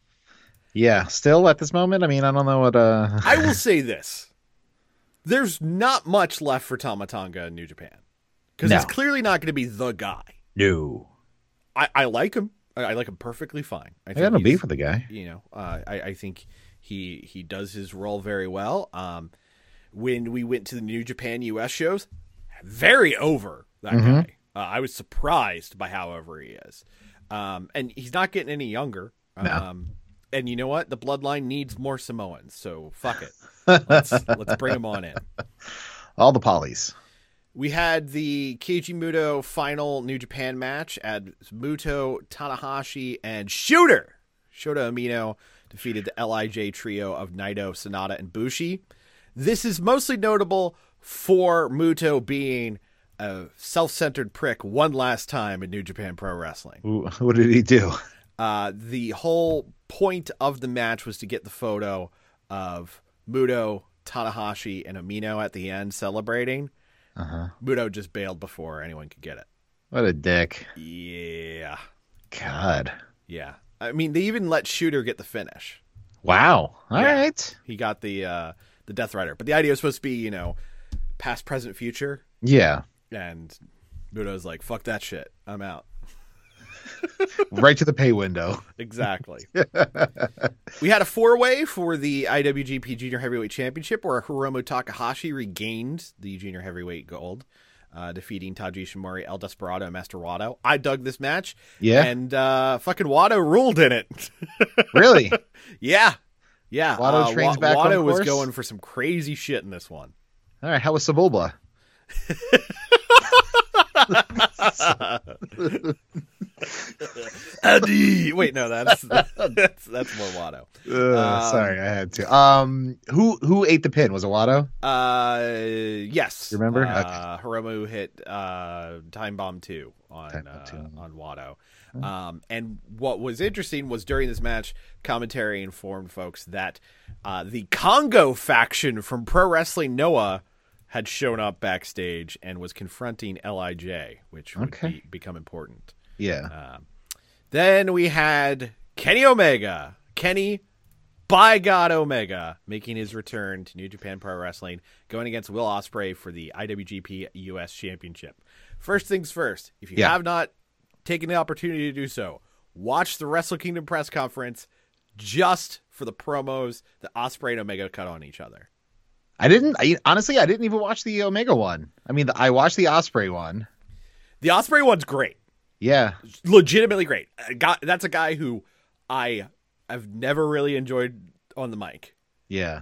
Yeah, still at this moment. I mean, I don't know what. Uh, I will say this: there's not much left for Tama Tonga in New Japan because he's clearly not going to be the guy. no, I, I like him. I, I like him perfectly fine. I I got no beef with the guy. You know, uh, I, I think he he does his role very well. Um, when we went to the New Japan US shows, very over that Mm-hmm. guy. Uh, I was surprised by how over he is, um, and he's not getting any younger. No. Um, and you know what? The bloodline needs more Samoans, so fuck it. Let's let's bring him on in. All the polys. We had the Keiji Muto final New Japan match at Muto, Tanahashi, and Shooter. Shota Umino defeated the LIJ trio of Naito, Sanada, and Bushi. This is mostly notable for Muto being a self-centered prick one last time in New Japan Pro Wrestling. Ooh, What did he do? Uh, the whole point of the match was to get the photo of Muto, Tanahashi, and Umino at the end celebrating. Uh-huh. Muto just bailed before anyone could get it. What a dick. Yeah. God. Yeah. I mean, they even let Shota get the finish. Wow. All right. Yeah. He got the uh the Death Rider. But the idea was supposed to be, you know, past, present, future. Yeah. And Muto's like, fuck that shit. I'm out. right to the pay window. Exactly. we had a four way for the IWGP Junior Heavyweight Championship where Hiromu Takahashi regained the Junior Heavyweight gold, uh, defeating Taiji Ishimori, El Desperado, and Master Wato. I dug this match. Yeah. And uh, fucking Wato ruled in it. Really? yeah. Yeah. Wato uh, trains Wa- back Wato was going for some crazy shit in this one. All right. How was Sebulba? Eddie. Wait, no, that's that's that's more Wado. Uh, sorry, I had to. Um, who who ate the pin? Was it Watto? Uh, yes. You remember? Uh, Hiromu hit uh, Time Bomb two on Time uh, 2. on Watto. Um, and what was interesting was during this match, commentary informed folks that uh, the Kongo faction from Pro Wrestling Noah had shown up backstage and was confronting Lij, which would Okay. be, become important. Yeah. Then we had Kenny Omega, Kenny by God Omega, making his return to New Japan Pro Wrestling, going against Will Ospreay for the IWGP US Championship. First things first, if you Yeah. have not taken the opportunity to do so, watch the Wrestle Kingdom press conference just for the promos that Ospreay and Omega cut on each other. I didn't. I, honestly, I didn't even watch the Omega one. I mean, the, I watched the Ospreay one. The Ospreay one's great. Yeah. legitimately great. Guy, that's a guy who I have never really enjoyed on the mic. Yeah.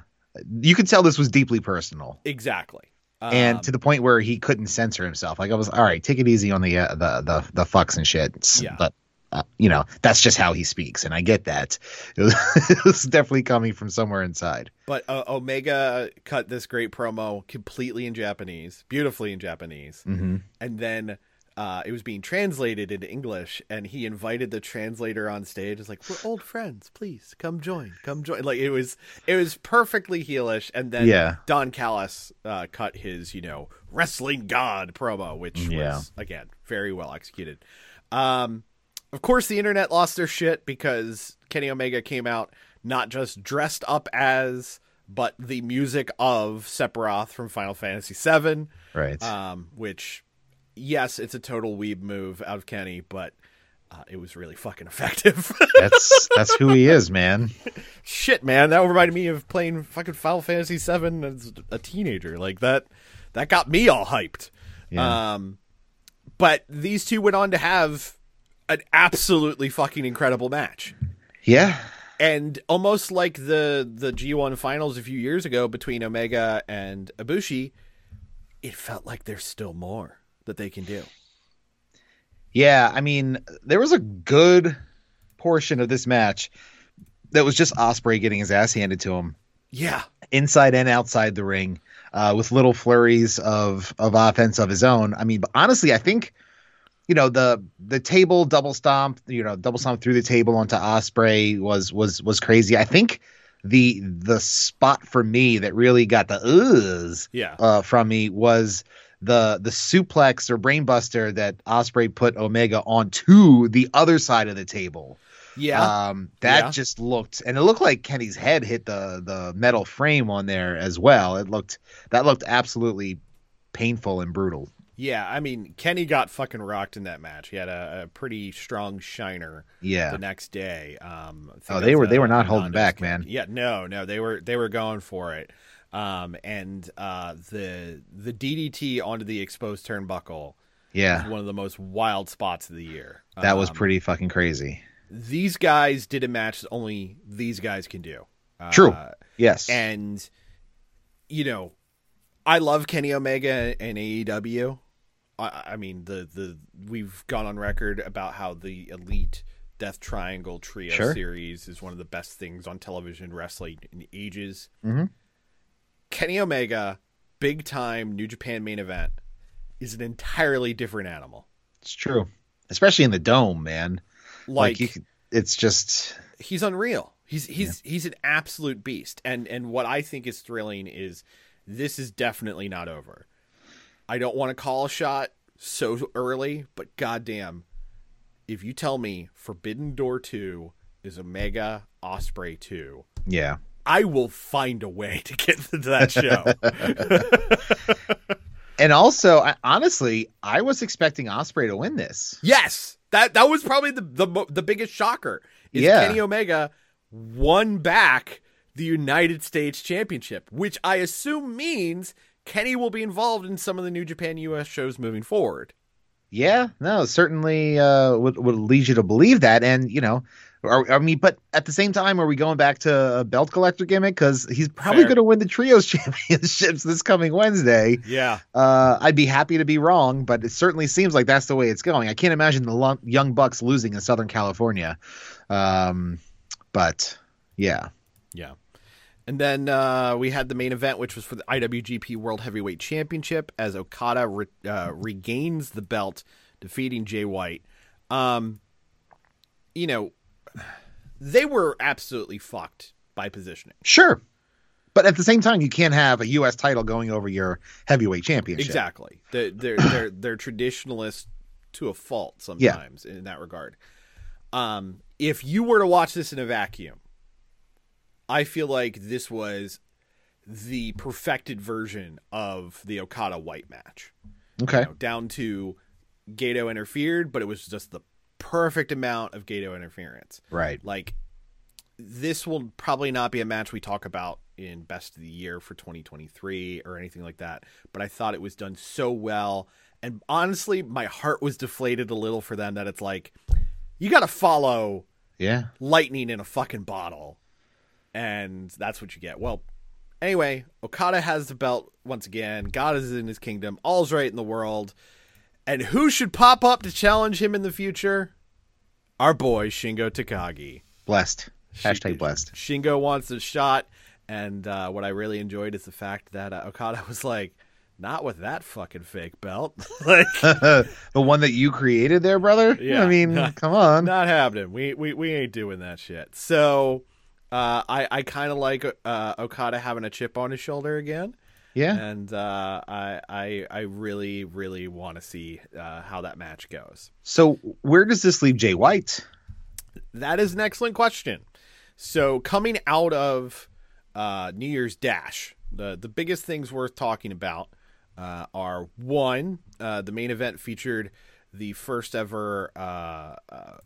You could tell this was deeply personal. Exactly. And Um, to the point where he couldn't censor himself. Like I was, all right, take it easy on the uh, the the the fucks and shit. Yeah. But uh, you know, that's just how he speaks, and I get that. It was, it was definitely coming from somewhere inside. but uh, Omega cut this great promo completely in Japanese, beautifully in Japanese, Mm-hmm. and then. Uh, it was being translated into English, and he invited the translator on stage. It's like, "We're old friends. Please come join. Come join." Like it was, it was perfectly heelish. And then Yeah. Don Callis uh, cut his, you know, wrestling god promo, which Yeah. was again very well executed. Um, of course, the internet lost their shit because Kenny Omega came out not just dressed up as, but the music of Sephiroth from Final Fantasy VII, Right. um, which, yes, it's a total weeb move out of Kenny, but uh, it was really fucking effective. that's that's who he is, man. shit, man, that reminded me of playing fucking Final Fantasy VII as a teenager. Like that, that got me all hyped. Yeah. Um, but these two went on to have an absolutely fucking incredible match. Yeah. And almost like the the G1 finals a few years ago between Omega and Ibushi, it felt like there's still more that they can do. Yeah, I mean, there was a good portion of this match that was just Ospreay getting his ass handed to him Yeah. inside and outside the ring, uh, with little flurries of of offense of his own. I mean, but honestly, I think you know the the table double stomp, you know, double stomp through the table onto Ospreay was was was crazy. I think the the spot for me that really got the uhs Yeah. uh, from me was the the suplex or brainbuster that Ospreay put Omega onto the other side of the table. Yeah. Um, that Yeah. just looked, and it looked like Kenny's head hit the the metal frame on there as well. It looked that looked absolutely painful and brutal. yeah. I mean, Kenny got fucking rocked in that match. He had a, a pretty strong shiner. Yeah, the next day. Um, Oh, they were- they were not holding back, man. Yeah, no, no, they were they were going for it. Um, and uh, the the DDT onto the exposed turnbuckle yeah, was one of the most wild spots of the year. that was Um, pretty fucking crazy. These guys did a match that only these guys can do. Uh, True. Yes, and you know, I love Kenny Omega and AEW. I, I mean, the the we've gone on record about how the Elite Death Triangle Trio Sure. series is one of the best things on television wrestling in ages. Mhm. Kenny Omega, big time New Japan main event, is an entirely different animal. it's true, especially in the dome, man. Like, could, it's just he's unreal. He's he's he's an absolute beast. And and what I think is thrilling is this is definitely not over. I don't want to call a shot so early, but goddamn, if you tell me Forbidden Door two is Omega Ospreay two, yeah. I will find a way to get to that show. And also, I, honestly, I was expecting Ospreay to win this. yes, that that was probably the the the biggest shocker. Is Yeah. Kenny Omega won back the United States Championship, which I assume means Kenny will be involved in some of the New Japan US shows moving forward. Yeah, no, certainly uh, would would lead you to believe that, and you know, or, I mean, but at the same time, are we going back to a belt collector gimmick? Because he's probably going to win the trios championships this coming Wednesday. Yeah. Uh, I'd be happy to be wrong, but it certainly seems like that's the way it's going. I can't imagine the Lun- Young Bucks losing in Southern California. Um, but yeah, Yeah. And then uh, we had the main event, which was for the IWGP World Heavyweight Championship, as Okada re- uh, regains the belt, defeating Jay White. Um, you know, they were absolutely fucked by positioning. sure. But at the same time, you can't have a U.S. title going over your heavyweight championship. Exactly. They're they're they're, they're traditionalists to a fault sometimes in that regard. Um, if you were to watch this in a vacuum, I feel like this was the perfected version of the Okada White match. Okay. You know, down to Gedo interfered, but it was just the perfect amount of Gedo interference. Right. Like this will probably not be a match we talk about in best of the year for 2023 or anything like that, but I thought it was done so well and honestly my heart was deflated a little for them that it's like you got to follow Yeah. lightning in a fucking bottle and that's what you get. Well, anyway, Okada has the belt once again. God is in his kingdom. All's right in the world. And who should pop up to challenge him in the future? Our boy Shingo Takagi. Blessed. Hashtag blessed. Shingo wants a shot, and uh, what I really enjoyed is the fact that uh, Okada was like, "Not with that fucking fake belt." like, the one that you created there, brother? Yeah. I mean, come on. not happening. We we we ain't doing that shit. So, uh, I I kind of like uh, Okada having a chip on his shoulder again. Yeah. and uh, I, I I really really want to see uh, how that match goes. So where does this leave Jay White? That is an excellent question. So coming out of uh, New Year's Dash, the the biggest things worth talking about uh, are one, uh, the main event featured the first ever uh, uh,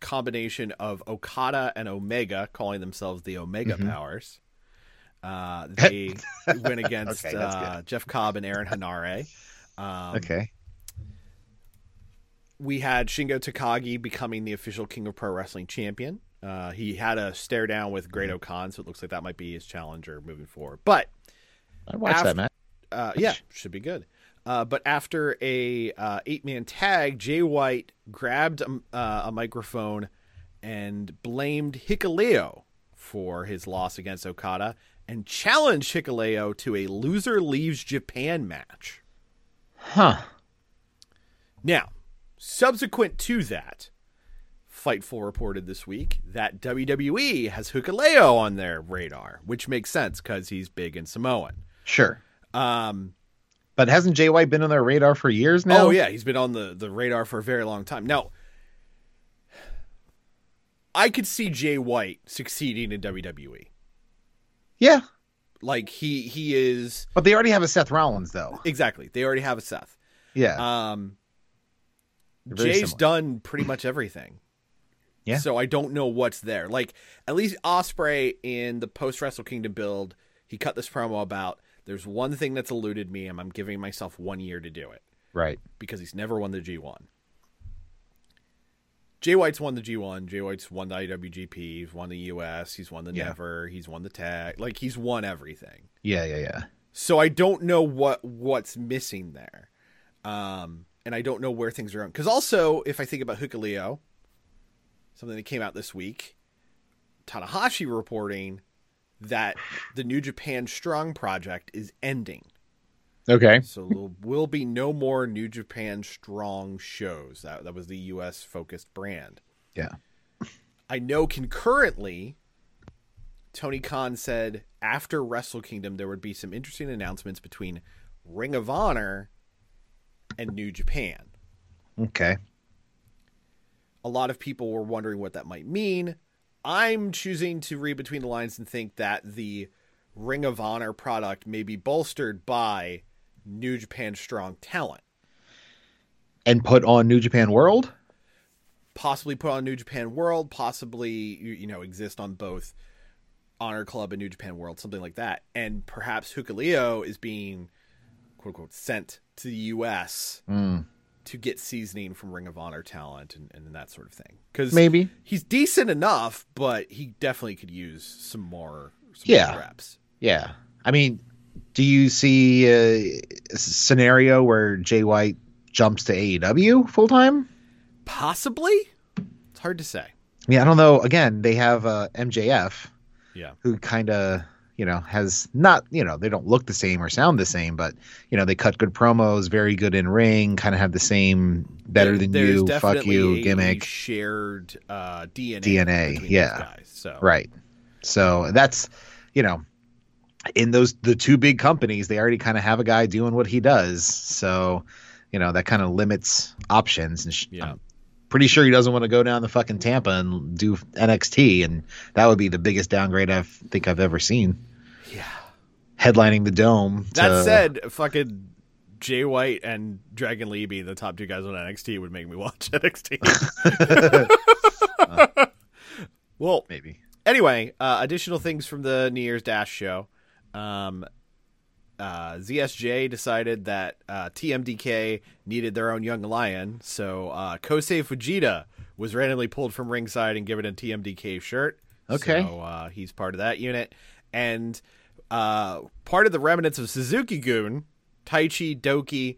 combination of Okada and Omega, calling themselves the Omega Powers. Uh, they went against Okay, uh, Jeff Cobb and Aaron Henare. Um, Okay. we had Shingo Takagi becoming the official King of Pro Wrestling champion. Uh, he had a stare down with Great Khan, so it looks like that might be his challenger moving forward. But I watched after- that match. uh, yeah, should be good. Uh, but after a uh, eight man tag, Jay White grabbed um, uh, a microphone and blamed Hikuleo for his loss against Okada and challenged Hikuleo to a loser leaves Japan match. Huh. Now, subsequent to that, Fightful reported this week that WWE has Hikuleo on their radar, which makes sense because he's big and Samoan. Sure. Um, But hasn't JY been on their radar for years now? Oh yeah, he's been on the the radar for a very long time. Now, I could see Jay White succeeding in WWE. Yeah. Like he he is But they already have a Seth Rollins though. exactly. They already have a Seth. Yeah. Um, Jay's similar. done pretty much everything. Yeah. So I don't know what's there. Like at least Ospreay in the post Wrestle Kingdom build, he cut this promo about there's one thing that's eluded me, and I'm giving myself one year to do it. right. because he's never won the G1. Jay White's won the G1. Jay White's won the IWGP. He's won the US. He's won the Yeah. Never. He's won the tag. Like he's won everything. Yeah, yeah, yeah. So I don't know what what's missing there, um, and I don't know where things are going. Because also, if I think about Hikuleo, something that came out this week, Tanahashi reporting that the New Japan Strong project is ending. Okay. So there will be no more New Japan Strong shows. That that was the U.S. focused brand. Yeah. I know concurrently, Tony Khan said after Wrestle Kingdom there would be some interesting announcements between Ring of Honor and New Japan. Okay. A lot of people were wondering what that might mean. I'm choosing to read between the lines and think that the Ring of Honor product may be bolstered by New Japan Strong talent. And put on New Japan World? possibly put on New Japan World, possibly you, you know exist on both Honor Club and New Japan World, something like that. And perhaps Hikuleo is being quote unquote sent to the U.S. Hmm. to get seasoning from Ring of Honor talent and, and that sort of thing. Because Maybe. he's decent enough, but he definitely could use some more, some Yeah. more reps. Yeah. I mean, do you see a scenario where Jay White jumps to AEW full time? Possibly, it's hard to say. Yeah, I don't know. Again, they have uh, MJF, Yeah, who kind of, you know, has not, you know, they don't look the same or sound the same, but, you know, they cut good promos, very good in ring, kind of have the same better than you, fuck you gimmick. shared uh, DNA. DNA, yeah. guys. So Right. So that's, you know, in those the two big companies, they already kind of have a guy doing what he does. So, you know, that kind of limits options. And sh- Yeah. I'm pretty sure he doesn't want to go down to fucking Tampa and do NXT, and that would be the biggest downgrade I think I've ever seen. Yeah. Headlining the dome. That said, fucking Jay White and Dragon Lee being the top two guys on NXT would make me watch NXT. well, maybe. anyway, uh, additional things from the New Year's Dash show. Um, uh, ZSJ decided that uh, TMDK needed their own young lion, so uh, Kosei Fujita was randomly pulled from ringside and given a TMDK shirt. Okay. so uh, he's part of that unit, and uh, part of the remnants of Suzuki Gun, Taichi, Douki,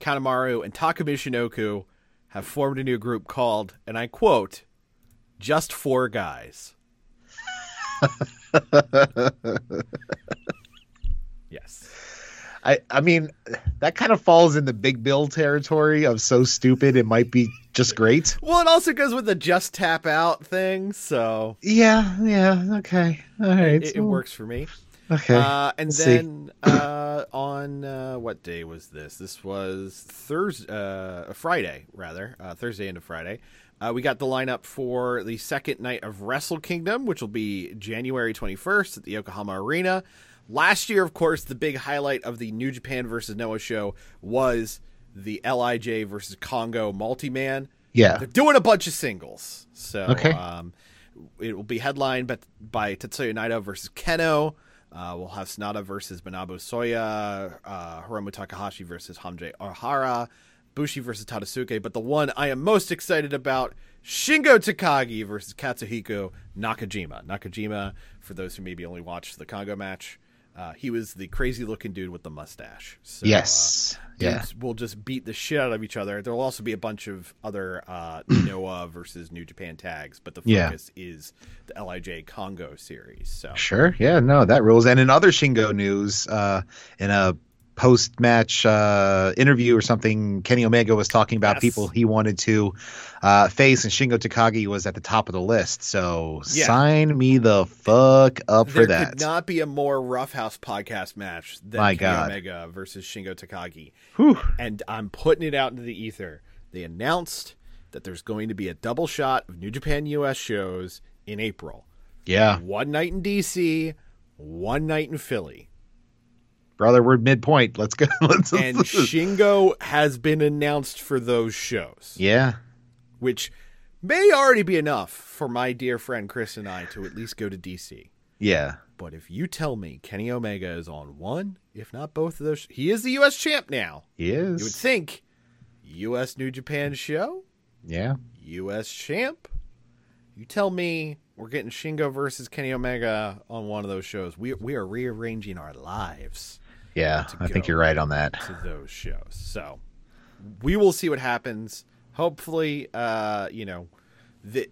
Kanemaru, and Taka Michinoku have formed a new group called, and I quote, "Just Four Guys." yes. I, I mean, that kind of falls in the big bill territory of so stupid it might be just great. Well, it also goes with the just tap out thing, so Yeah, yeah, okay. All right. it, it works for me. Okay. Uh, and Let's then uh, on uh, what day was this? This was Thursday, uh, Friday rather, uh, Thursday into Friday. Uh, we got the lineup for the second night of Wrestle Kingdom, which will be January 21st at the Yokohama Arena. Last year, of course, the big highlight of the New Japan versus Noah show was the Lij versus Kongo multi-man. Yeah. They're doing a bunch of singles. So Okay. um, it will be headlined by, by Tetsuya Naito versus Kenoh. Uh, we'll have Sanada versus Manabu Soya, uh, Hiromu Takahashi versus Hajime Ohara, Bushi versus Tadasuke. But the one I am most excited about, Shingo Takagi versus Katsuhiko Nakajima. Nakajima, for those who maybe only watched the Kongo match, uh, he was the crazy looking dude with the mustache. So, yes. uh, yeah. will just beat the shit out of each other. There will also be a bunch of other uh, Noah versus New Japan tags, but the Yeah. focus is the Lij Kongo series. So Sure. Yeah. No, that rules. And in other Shingo news, uh, in a post-match uh, interview or something, Kenny Omega was talking about Yes. people he wanted to uh, face, and Shingo Takagi was at the top of the list. So Yeah. sign me the fuck up there for that. There could not be a more roughhouse podcast match than My Kenny God. Omega versus Shingo Takagi. Whew. And I'm putting it out into the ether. They announced that there's going to be a double shot of New Japan US shows in April. Yeah, One night in DC, one night in Philly. Brother, we're midpoint. Let's go. Let's. And Shingo has been announced for those shows. yeah. which may already be enough for my dear friend Chris and I to at least go to DC. Yeah. But if you tell me Kenny Omega is on one, if not both of those, he is the U.S. champ now. He is. You would think U.S. New Japan show, Yeah. U.S. champ. You tell me we're getting Shingo versus Kenny Omega on one of those shows. We we are rearranging our lives Yeah. I think you're right on that. to those shows. So we will see what happens. Hopefully, uh, you know, the,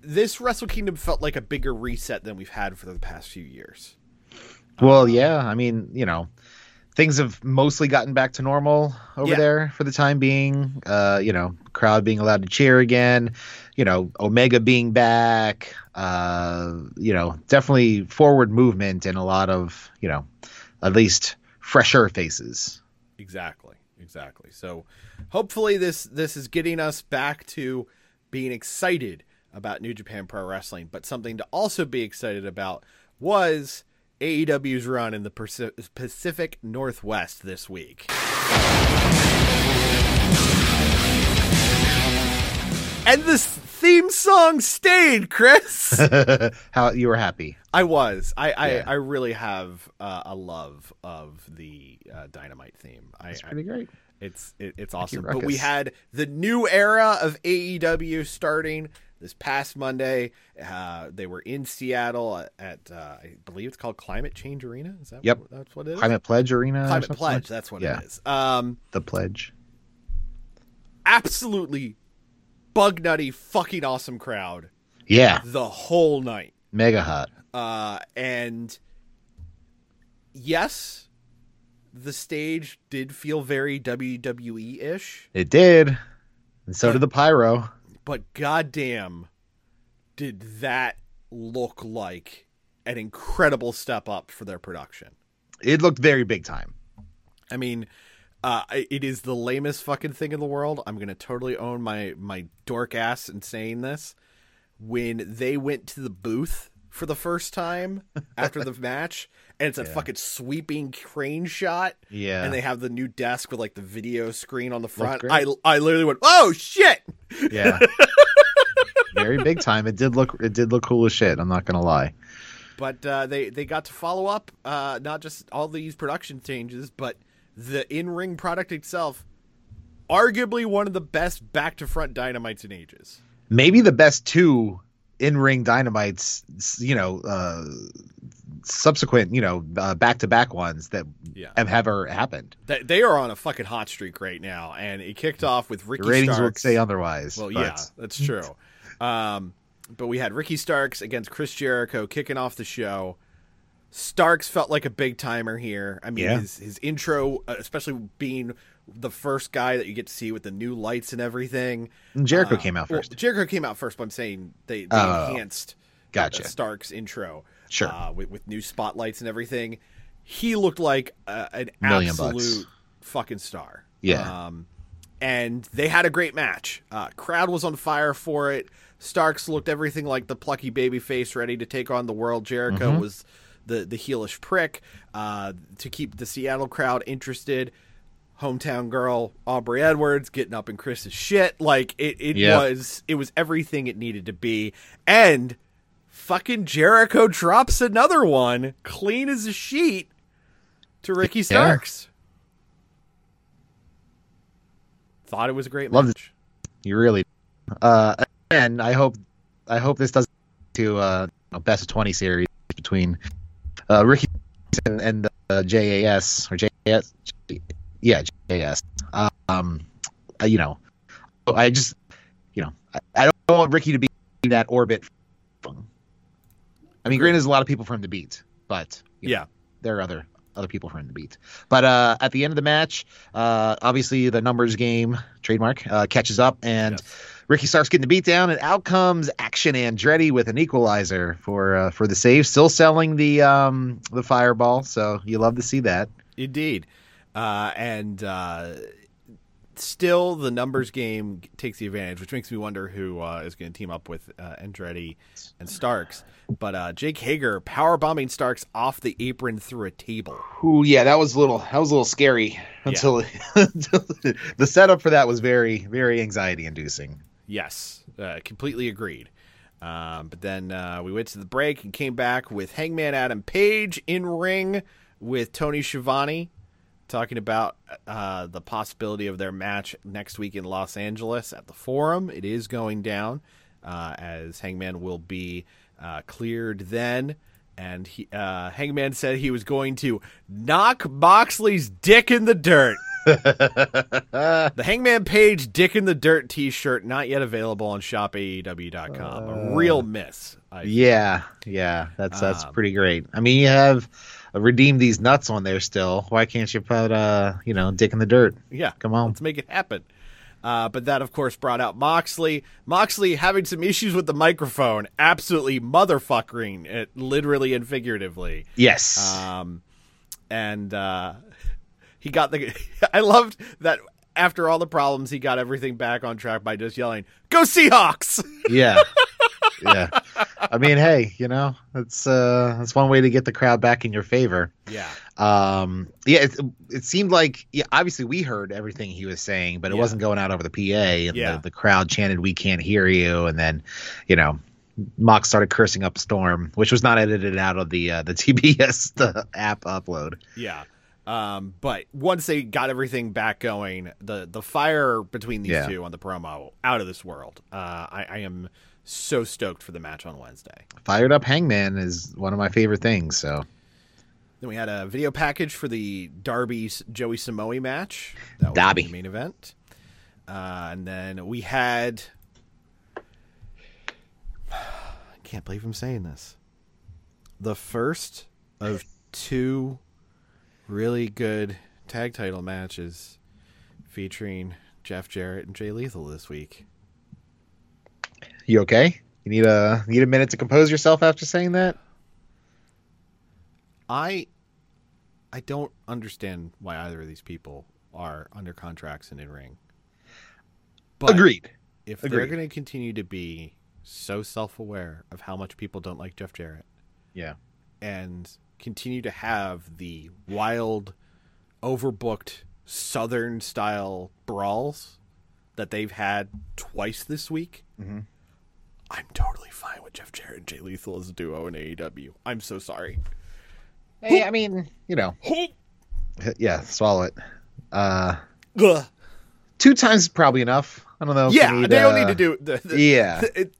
this Wrestle Kingdom felt like a bigger reset than we've had for the past few years. Well, yeah. I mean, you know, things have mostly gotten back to normal over Yeah. there for the time being. Uh, you know, crowd being allowed to cheer again. You know, Omega being back. Uh, you know, definitely forward movement and a lot of you know, at least fresher faces. Exactly, exactly. So hopefully this this is getting us back to being excited about New Japan Pro Wrestling, but something to also be excited about was AEW's run in the Pacific Northwest this week. And this theme song stayed, Chris. How you were happy? I was. I I, Yeah. I really have uh, a love of the uh, Dynamite theme. It's pretty great. it's it, it's awesome. But we had the new era of AEW starting this past Monday. Uh, they were in Seattle at, at uh, I believe it's called Climate Change Arena. Is that Yep. what, that's what it is? Climate Pledge Arena. Climate Pledge. like- That's what yeah. it is. Um, The pledge. absolutely bug nutty, fucking awesome crowd Yeah, the whole night. mega hot. Uh, and yes, the stage did feel very WWE ish, It did, and so did the pyro. but goddamn, did that look like an incredible step up for their production. It looked very big time. I mean, uh, it is the lamest fucking thing in the world. I'm gonna totally own my my dork ass in saying this. When they went to the booth for the first time after the match, and it's a fucking sweeping crane shot. Yeah. and they have the new desk with like the video screen on the front. I I literally went, oh shit! Yeah. very big time. It did look it did look cool as shit. I'm not gonna lie. But uh, they they got to follow up uh, not just all these production changes, but the in ring product itself. Arguably one of the best back to front dynamites in ages. Maybe the best two in ring dynamites. You know, uh, subsequent you know back to back ones that Yeah. have ever happened. They, they are on a fucking hot streak right now, and it kicked off with Ricky The ratings Starks. will say otherwise. Well, but- yeah, that's true. Um, but we had Ricky Starks against Chris Jericho kicking off the show. Starks felt like a big timer here. I mean, Yeah. his his intro, uh, especially being the first guy that you get to see with the new lights and everything. And Jericho Uh, came out well, first. Jericho came out first, but I'm saying they, they Oh, enhanced gotcha. uh, Stark's intro. Sure. Uh, with, with new spotlights and everything. He looked like uh, an Million bucks. absolute fucking star. Yeah. Um, and they had a great match. Uh, crowd was on fire for it. Starks looked everything like the plucky baby face ready to take on the world. Jericho Mm-hmm. was the the heelish prick uh, to keep the Seattle crowd interested. Hometown girl Aubrey Edwards getting up in Chris's shit like it. It Yep. was it was everything it needed to be. And fucking Jericho drops another one clean as a sheet to Ricky Starks. Thought it was a great Love match. You really. Uh, and I hope I hope this doesn't to uh, a best of twenty series between uh, Ricky and, and uh, JAS or JAS. Yeah, JAS. Um, uh, you know, I just you know I, I don't want Ricky to be in that orbit. I mean, granted, there's a lot of people for him to beat, but you know, Yeah. there are other other people for him to beat. But uh, at the end of the match, uh, obviously the numbers game trademark uh, catches up, and Yes. Ricky starts getting the beat down, and out comes Action Andretti with an equalizer for uh, for the save. Still selling the um, the fireball, so you love to see that. Indeed. Uh, and uh, still, the numbers game takes the advantage, which makes me wonder who uh, is going to team up with uh, Andretti and Starks. But uh, Jake Hager power bombing Starks off the apron through a table. Ooh, yeah, that was a little that was a little scary until, until the setup for that was very very anxiety inducing. Yes, uh, completely agreed. Um, but then uh, we went to the break and came back with Hangman Adam Page in ring with Tony Schiavone talking about uh, the possibility of their match next week in Los Angeles at the Forum. It is going down uh, as Hangman will be uh, cleared then. And he, uh, Hangman said he was going to knock Moxley's dick in the dirt. The Hangman Page Dick in the Dirt t shirt, not yet available on shopaew.com. A real miss. I, Yeah, yeah, that's that's Um, pretty great. I mean, you have uh, redeemed these nuts on there still. Why can't you put uh, you know, dick in the dirt? Yeah, Come on. let's make it happen. Uh, but that, of course, brought out Moxley. Moxley having some issues with the microphone, absolutely motherfuckering it, literally and figuratively. Yes. Um, and uh, he got the. I loved that after all the problems, he got everything back on track by just yelling, "Go Seahawks!" yeah. yeah. I mean, hey, you know, it's uh that's one way to get the crowd back in your favor. yeah, Um yeah, it, it seemed like yeah, obviously we heard everything he was saying, but it Yeah. wasn't going out over the PA and Yeah. the, the crowd chanted we can't hear you and then, you know, Mox started cursing up a storm, which was not edited out of the uh, the TBS the app upload. yeah. Um, but once they got everything back going, the the fire between these Yeah. two on the promo out of this world. Uh, I, I am so stoked for the match on Wednesday. Fired up Hangman is one of my favorite things, so Then we had a video package for the Darby's Joey Samoa match. That was Darby. the main event. Uh, and then we had. I can't believe I'm saying this. The first of two really good tag title matches featuring Jeff Jarrett and Jay Lethal this week. you okay? You need a need a minute to compose yourself after saying that? I I don't understand why either of these people are under contracts and in ring. But Agreed. if they're going to continue to be so self-aware of how much people don't like Jeff Jarrett Yeah. and continue to have the wild, overbooked Southern style brawls that they've had twice this week, Mm-hmm. I'm totally fine with Jeff Jarrett and Jay Lethal as a duo in AEW. I'm so sorry. Hey, I mean, you know, yeah, swallow it. Uh, Ugh. two times is probably enough. I don't know. Yeah, need, they don't uh, need to do the, the- yeah. it-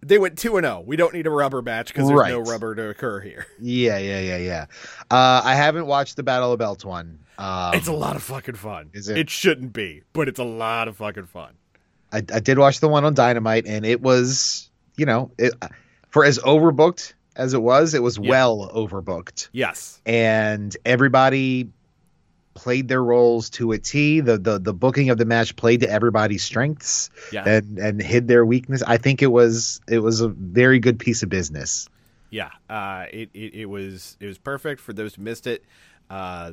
they went two and zero. We don't need a rubber match because there's no rubber to occur here. Yeah, yeah, yeah, yeah. Uh, I haven't watched the Battle of Belts one. Um, It's a lot of fucking fun. Is it? It shouldn't be, but it's a lot of fucking fun. I, I did watch the one on Dynamite, and it was, you know, it, for as overbooked as it was, it was Yeah. well overbooked, Yes. and everybody played their roles to a T. The the the booking of the match played to everybody's strengths Yeah. and and hid their weakness. I think it was it was a very good piece of business. Yeah, uh, it, it it was it was perfect for those who missed it. Uh,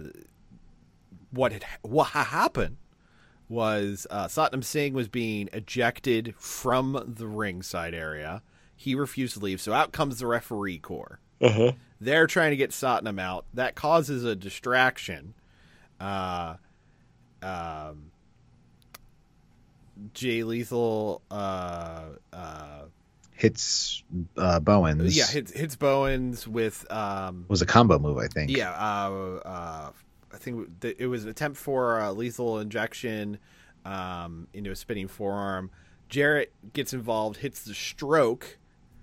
what had what happened was uh, Satnam Singh was being ejected from the ringside area. He refused to leave, so out comes the referee corps. They're trying to get Satnam out. That causes a distraction. Uh, um, Jay Lethal. Uh, uh, Hits uh, Bowens. yeah, hits hits Bowens with um, was a combo move, I think. yeah, uh, uh, I think it was an attempt for a lethal injection um, into a spinning forearm. Jarrett gets involved, hits the stroke.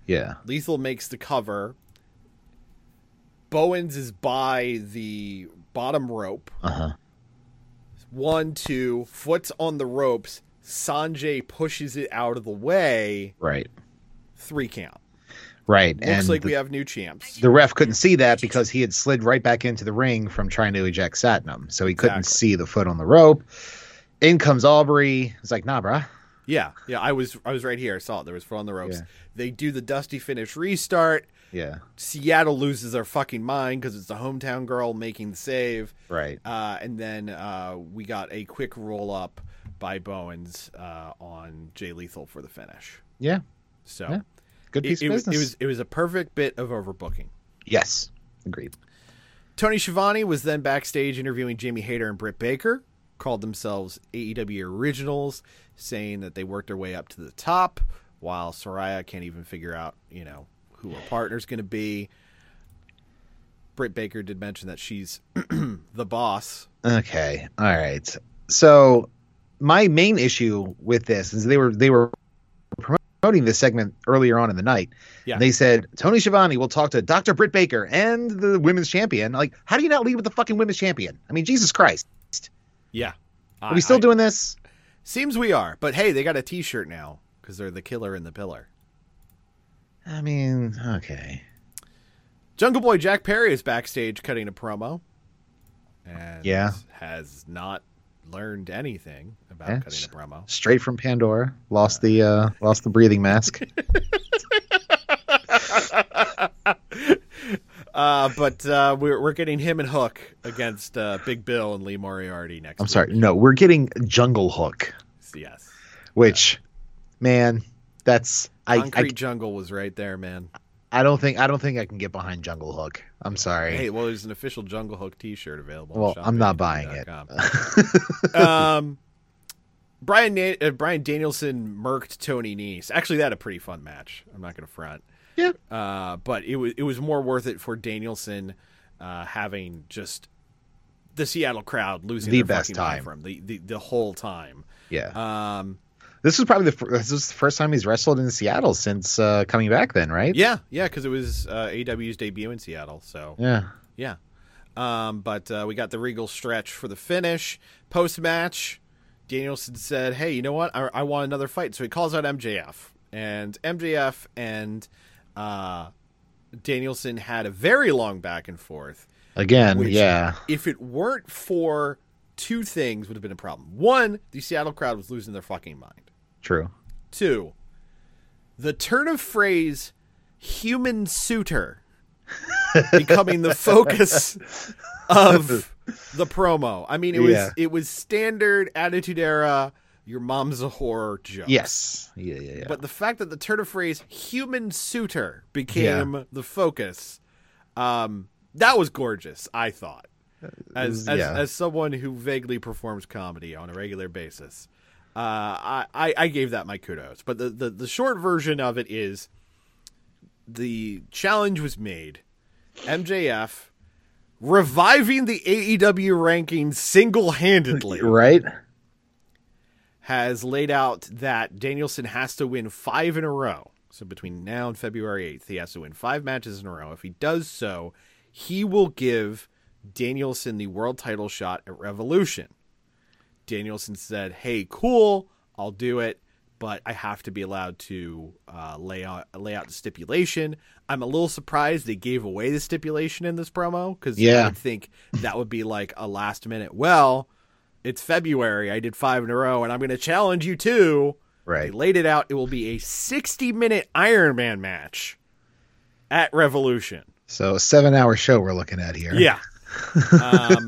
yeah, Lethal makes the cover. Bowens is by the bottom rope. uh huh. One, two, foot's on the ropes. Sanjay pushes it out of the way. Right, Three count. right. Looks and like the, we have new champs. the ref couldn't see that because he had slid right back into the ring from trying to eject Satnam, so he couldn't Exactly. see the foot on the rope. In comes Aubrey. It's like, nah, bruh. Yeah, yeah. I was I was right here. I saw it. There was foot on the ropes. Yeah. They do the dusty finish restart. Yeah, Seattle loses their fucking mind because it's the hometown girl making the save. right. Uh, and then uh, we got a quick roll up by Bowens uh, on Jay Lethal for the finish. Yeah, So Yeah, good piece it of was, business. it was it was a perfect bit of overbooking. yes, agreed. Tony Schiavone was then backstage interviewing Jamie Hayter and Britt Baker. Called themselves AEW Originals, saying that they worked their way up to the top, while Saraya can't even figure out, you know, who her partner's going to be. Britt Baker did mention that she's the boss. Okay, all right. So my main issue with this is they were they were promoting this segment earlier on in the night. Yeah. They said Tony Schiavone will talk to Dr. Britt Baker and the women's champion. Like, how do you not lead with the fucking women's champion? I mean, Jesus Christ. Yeah, Are we still doing this? Seems we are, but hey, they got a T-shirt now because they're the killer and the pillar. I mean, okay. Jungle Boy Jack Perry is backstage cutting a promo, and Yeah. has not learned anything about Yeah. cutting a promo. Straight from Pandora. Lost the uh lost the breathing mask. Uh, but uh, we're we're getting him and Hook against uh, Big Bill and Lee Moriarty next. I'm week. sorry. No, we're getting Jungle Hook, Yes, which man, that's I, I Concrete Jungle was right there, man. I don't think I don't think I can get behind Jungle Hook. I'm sorry. Hey, well, there's an official Jungle Hook T-shirt available. well, I'm not buying it. um, Brian Na- uh, Bryan Danielson murked Tony Nese. Actually, that had a pretty fun match. I'm not going to front. Yeah. Uh, but it was it was more worth it for Danielson uh, having just the Seattle crowd losing The best time. for him the, the the whole time. yeah. Um, this is probably the this is the first time he's wrestled in Seattle since uh, coming back. Then, right? yeah, yeah, because it was uh, AW's debut in Seattle. So Yeah. Yeah. Um, but uh, we got the Regal stretch for the finish. Post match, Danielson said, Hey, you know what? I, I want another fight. So he calls out MJF. And MJF and uh, Danielson had a very long back and forth. Again, Which, yeah. If it weren't for two things, would have been a problem. One, the Seattle crowd was losing their fucking mind. True. Two, the turn of phrase human suitor becoming the focus of the promo. I mean, it was Yeah. it was standard Attitude Era. Your mom's a whore joke. Yes. Yeah, yeah, yeah. But the fact that the turn of phrase "human suitor" became the focus, um, that was gorgeous. I thought, as as, yeah. as someone who vaguely performs comedy on a regular basis, uh, I, I gave that my kudos. But the, the the short version of it is, the challenge was made. MJF reviving the AEW rankings single handedly right? has laid out that Danielson has to win five in a row. So between now and February 8th, he has to win five matches in a row. If he does so, he will give Danielson the world title shot at Revolution. Danielson said, "Hey, cool, I'll do it, but I have to be allowed to uh, lay out lay out the stipulation." I'm a little surprised they gave away the stipulation in this promo because I Yeah. would think that would be like a last minute. Well, it's February. I did five in a row, and I'm going to challenge you too. Right. They laid it out. It will be a 60 minute Iron Man match at Revolution. So a seven-hour show we're looking at here. Yeah. um,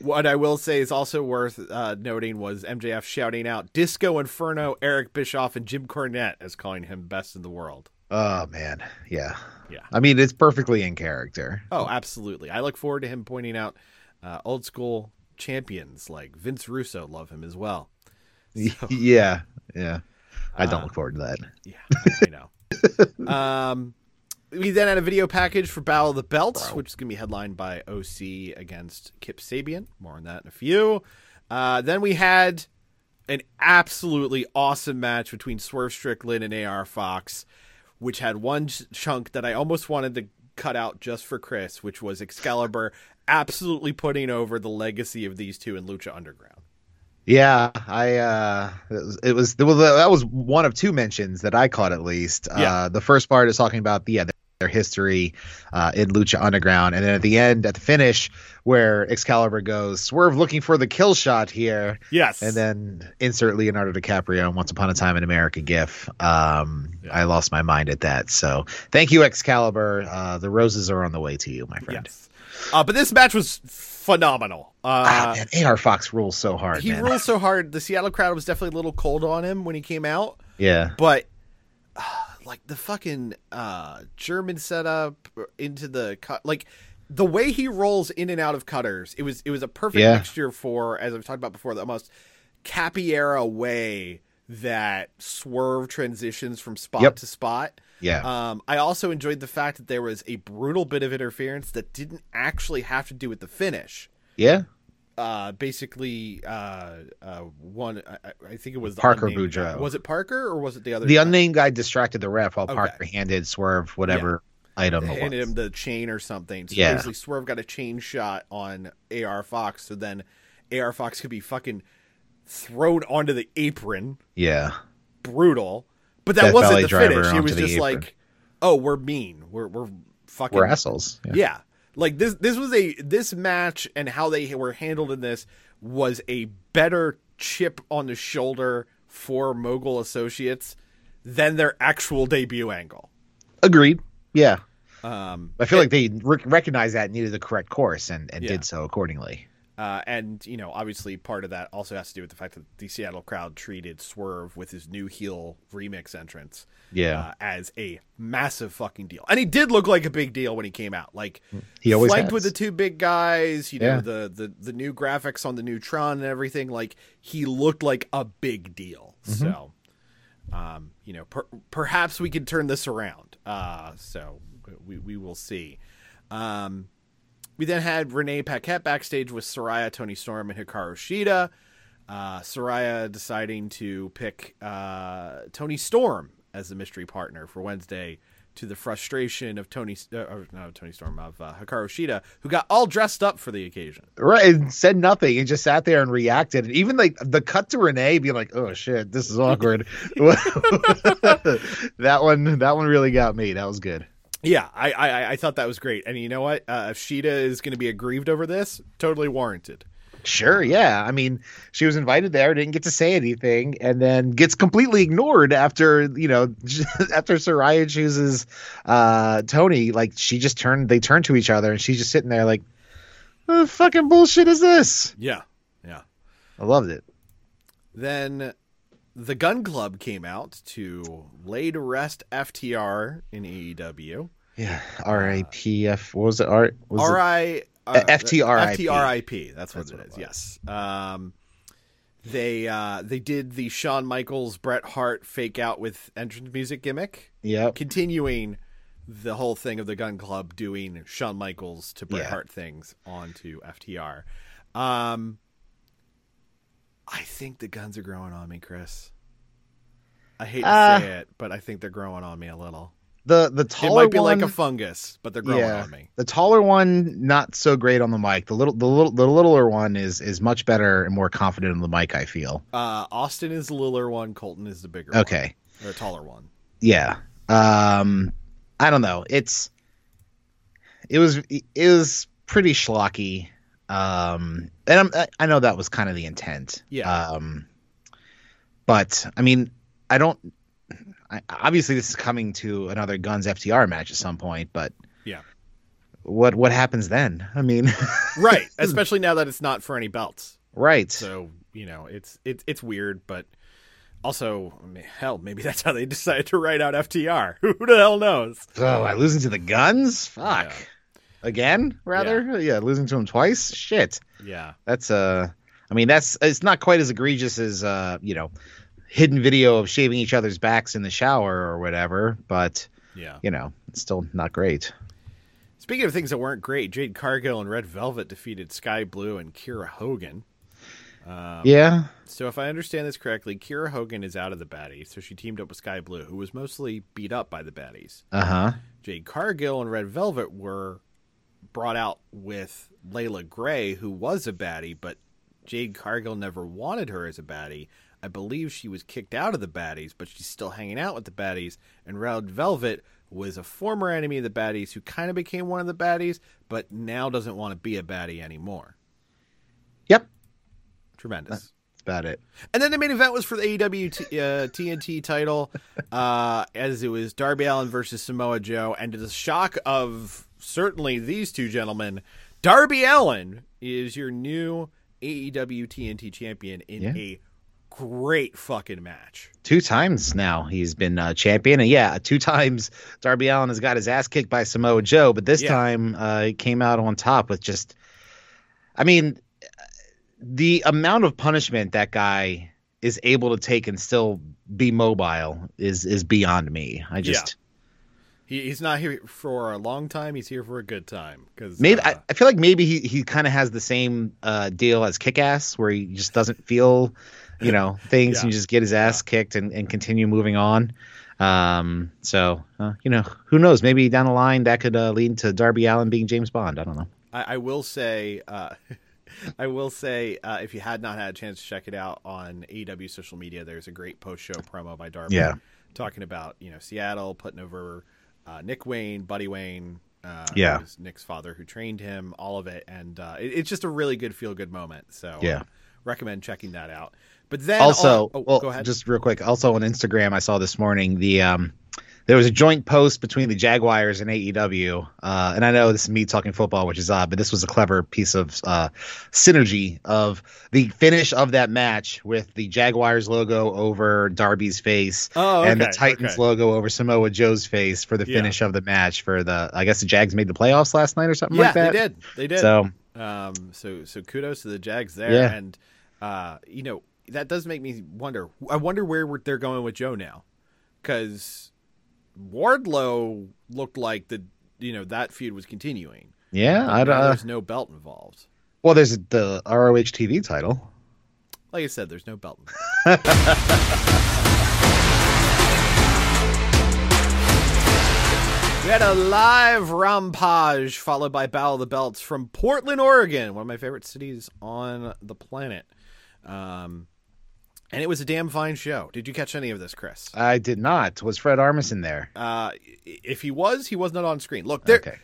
what I will say is also worth uh, noting was MJF shouting out Disco Inferno, Eric Bischoff, and Jim Cornette as calling him best in the world. Oh man. Yeah. Yeah. I mean, it's perfectly in character. Oh, absolutely. I look forward to him pointing out uh, old school champions like Vince Russo love him as well. yeah. Yeah. I don't Uh, look forward to that. Yeah, I know. um, we then had a video package for Battle of the Belts, which is going to be headlined by OC against Kip Sabian. More on that in a few. Uh, then we had an absolutely awesome match between Swerve Strickland and AR Fox, which had one ch- chunk that I almost wanted to cut out just for Chris, which was Excalibur absolutely putting over the legacy of these two in Lucha Underground. Yeah, I uh it was, it was well, that was one of two mentions that I caught at least. Yeah. Uh the first part is talking about the yeah, their history uh in Lucha Underground and then at the end at the finish where Excalibur goes Swerve looking for the kill shot here Yes. and then insert Leonardo DiCaprio and Once Upon a Time in America gif. Um I lost my mind at that. So, thank you Excalibur. Uh the roses are on the way to you, my friend. Yes. Uh, but this match was phenomenal. Ah, Uh, man, AR Fox rules so hard, he man. rules so hard. The Seattle crowd was definitely a little cold on him when he came out, yeah. but uh, like the fucking uh, German setup into the cut, like the way he rolls in and out of cutters, it was it was a perfect Yeah. mixture for, as I've talked about before, the almost Cappy era way that Swerve transitions from spot Yep. to spot. Yeah. Um, I also enjoyed the fact that there was a brutal bit of interference that didn't actually have to do with the finish. yeah. Uh, basically, uh, uh, one, I, I- think it was the Parker unnamed. Boudreaux. Was it Parker or was it the other? the guy? unnamed guy distracted the ref while Okay. Parker handed Swerve whatever item it handed him the chain or something. So Yeah. basically, Swerve got a chain shot on AR Fox, so then AR Fox could be fucking thrown onto the apron. Yeah, Brutal, but that wasn't the finish. It was just apron. like, oh, we're mean. We're we're fucking we're assholes. Yeah. Yeah. Like this this was a this match and how they were handled in this was a better chip on the shoulder for Mogul Associates than their actual debut angle. Agreed. Yeah, Um I feel like they rec- recognized that and needed the correct course and, and Yeah. did so accordingly. uh, and you know, obviously part of that also has to do with the fact that the Seattle crowd treated Swerve with his new heel remix entrance Yeah, uh, as a massive fucking deal. And he did look like a big deal when he came out. Like He always flanked has. with the two big guys, you know, Yeah. the, the the new graphics on the Neutron and everything. Like he looked like a big deal. Mm-hmm. So, um, you know, per- perhaps we could turn this around. Uh, so we we will see. Um, we then had Renee Paquette backstage with Saraya, Toni Storm, and Hikaru Shida. Uh, Saraya deciding to pick uh, Toni Storm as the mystery partner for Wednesday, to the frustration of Toni, uh, no, Toni Storm of uh, Hikaru Shida, who got all dressed up for the occasion. right. And said nothing and just sat there and reacted. And even like the cut to Renee being like, "Oh shit, this is awkward." that one, that one really got me. That was good. Yeah, I, I I thought that was great, and you know what? Uh, if Shida is going to be aggrieved over this, totally warranted. Sure, yeah. I mean, she was invited there, didn't get to say anything, and then gets completely ignored after you know after Saraya chooses uh, Toni. Like she just turned, they turned to each other, and she's just sitting there like, "What the fucking bullshit is this?" Yeah, yeah. I loved it. Then the Gun Club came out to lay to rest FTR in AEW. Yeah, R A P F. What was it? R was it- R I Uh, FTRIP. FTRIP. That's what That's it what it is. Yes. Um, they uh, they did the Shawn Michaels Bret Hart fake out with entrance music gimmick, Yeah. continuing the whole thing of the Gun Club doing Shawn Michaels to Bret Yeah. Hart things onto FTR. Um, I think the guns are growing on me, Chris. I hate to Uh, say it, but I think they're growing on me a little. The the It taller might be one, like a fungus, but they're growing yeah, on me. the taller one not so great on the mic. The little the little the littler one is is much better and more confident on the mic. I feel. Uh, Austin is the littler one. Colten is the bigger one. Okay. Or taller one. yeah um i don't know it's it was it was pretty schlocky um and I'm, I- i know that was kind of the intent Yeah. um but i mean i don't I, obviously this is coming to another guns ftr match at some point but Yeah. what what happens then i mean Right. Especially now that it's not for any belts. right So, you know, it's it's it's weird, but also, I mean, hell, maybe that's how they decided to write out FTR. Who the hell knows? oh i losing to the guns fuck Yeah. again rather yeah. losing to him twice shit Yeah. That's uh I mean that's it's not quite as egregious as uh, you know, hidden video of shaving each other's backs in the shower or whatever, but Yeah. you know, it's still not great. Speaking of things that weren't great, Jade Cargill and Red Velvet defeated Skye Blue and Kiera Hogan. Um, yeah. So if I understand this correctly, Kiera Hogan is out of the baddies, so she teamed up with Skye Blue, who was mostly beat up by the baddies. Uh-huh. Jade Cargill and Red Velvet were brought out with Leila Grey, who was a baddie, but Jade Cargill never wanted her as a baddie. I believe she was kicked out of the baddies, but she's still hanging out with the baddies. And Red Velvet was a former enemy of the baddies who kind of became one of the baddies, but now doesn't want to be a baddie anymore. Yep. Tremendous. That's about it. And then the main event was for the AEW t- uh, TNT title, uh, as it was Darby Allin versus Samoa Joe. And to the shock of certainly these two gentlemen, Darby Allin is your new AEW TNT champion in Yeah. a great fucking match. Two times now he's been uh, champion, and yeah, two times Darby Allin has got his ass kicked by Samoa Joe, but this Yeah. time uh, he came out on top with just, I mean, the amount of punishment that guy is able to take and still be mobile is is beyond me. I just. He, he's not here for a long time. He's here for a good time. Because Maybe I, I feel like maybe he, he kind of has the same uh, deal as Kick-Ass, where he just doesn't feel, you know, things Yeah. and just get his ass kicked and, and continue moving on. Um, so uh, you know, who knows? Maybe down the line that could uh, lead to Darby Allin being James Bond. I don't know. I, I will say, uh, I will say, uh, if you had not had a chance to check it out on AEW social media, there's a great post-show promo by Darby, Yeah. talking about you know Seattle putting over uh, Nick Wayne, Buddy Wayne, uh, Yeah. Nick's father who trained him, all of it, and uh, it, it's just a really good feel-good moment. So uh, Yeah. recommend checking that out. But then also, on- oh, well, go ahead. just real quick. Also on Instagram, I saw this morning the um, there was a joint post between the Jaguars and AEW, uh, and I know this is me talking football, which is odd, but this was a clever piece of uh, synergy of the finish of that match with the Jaguars logo over Darby's face, Oh, and the Titans okay. logo over Samoa Joe's face for the Yeah. finish of the match. For the, I guess the Jags made the playoffs last night or something yeah, like that. they did. They did. So Um, so so kudos to the Jags there, Yeah. and uh, you know that does make me wonder. I wonder where they're going with Joe now, because Wardlow looked like the you know that feud was continuing. yeah, I'd, now uh, there's no belt involved. well, there's the ROH TV title. Like I said, there's no belt. We had a live rampage followed by Battle of the Belts from Portland, Oregon, one of my favorite cities on the planet. Um, and it was a damn fine show. Did you catch any of this, Chris? I did not. Was Fred Armisen there? Uh, if he was, he was not on screen. Look, there, Okay.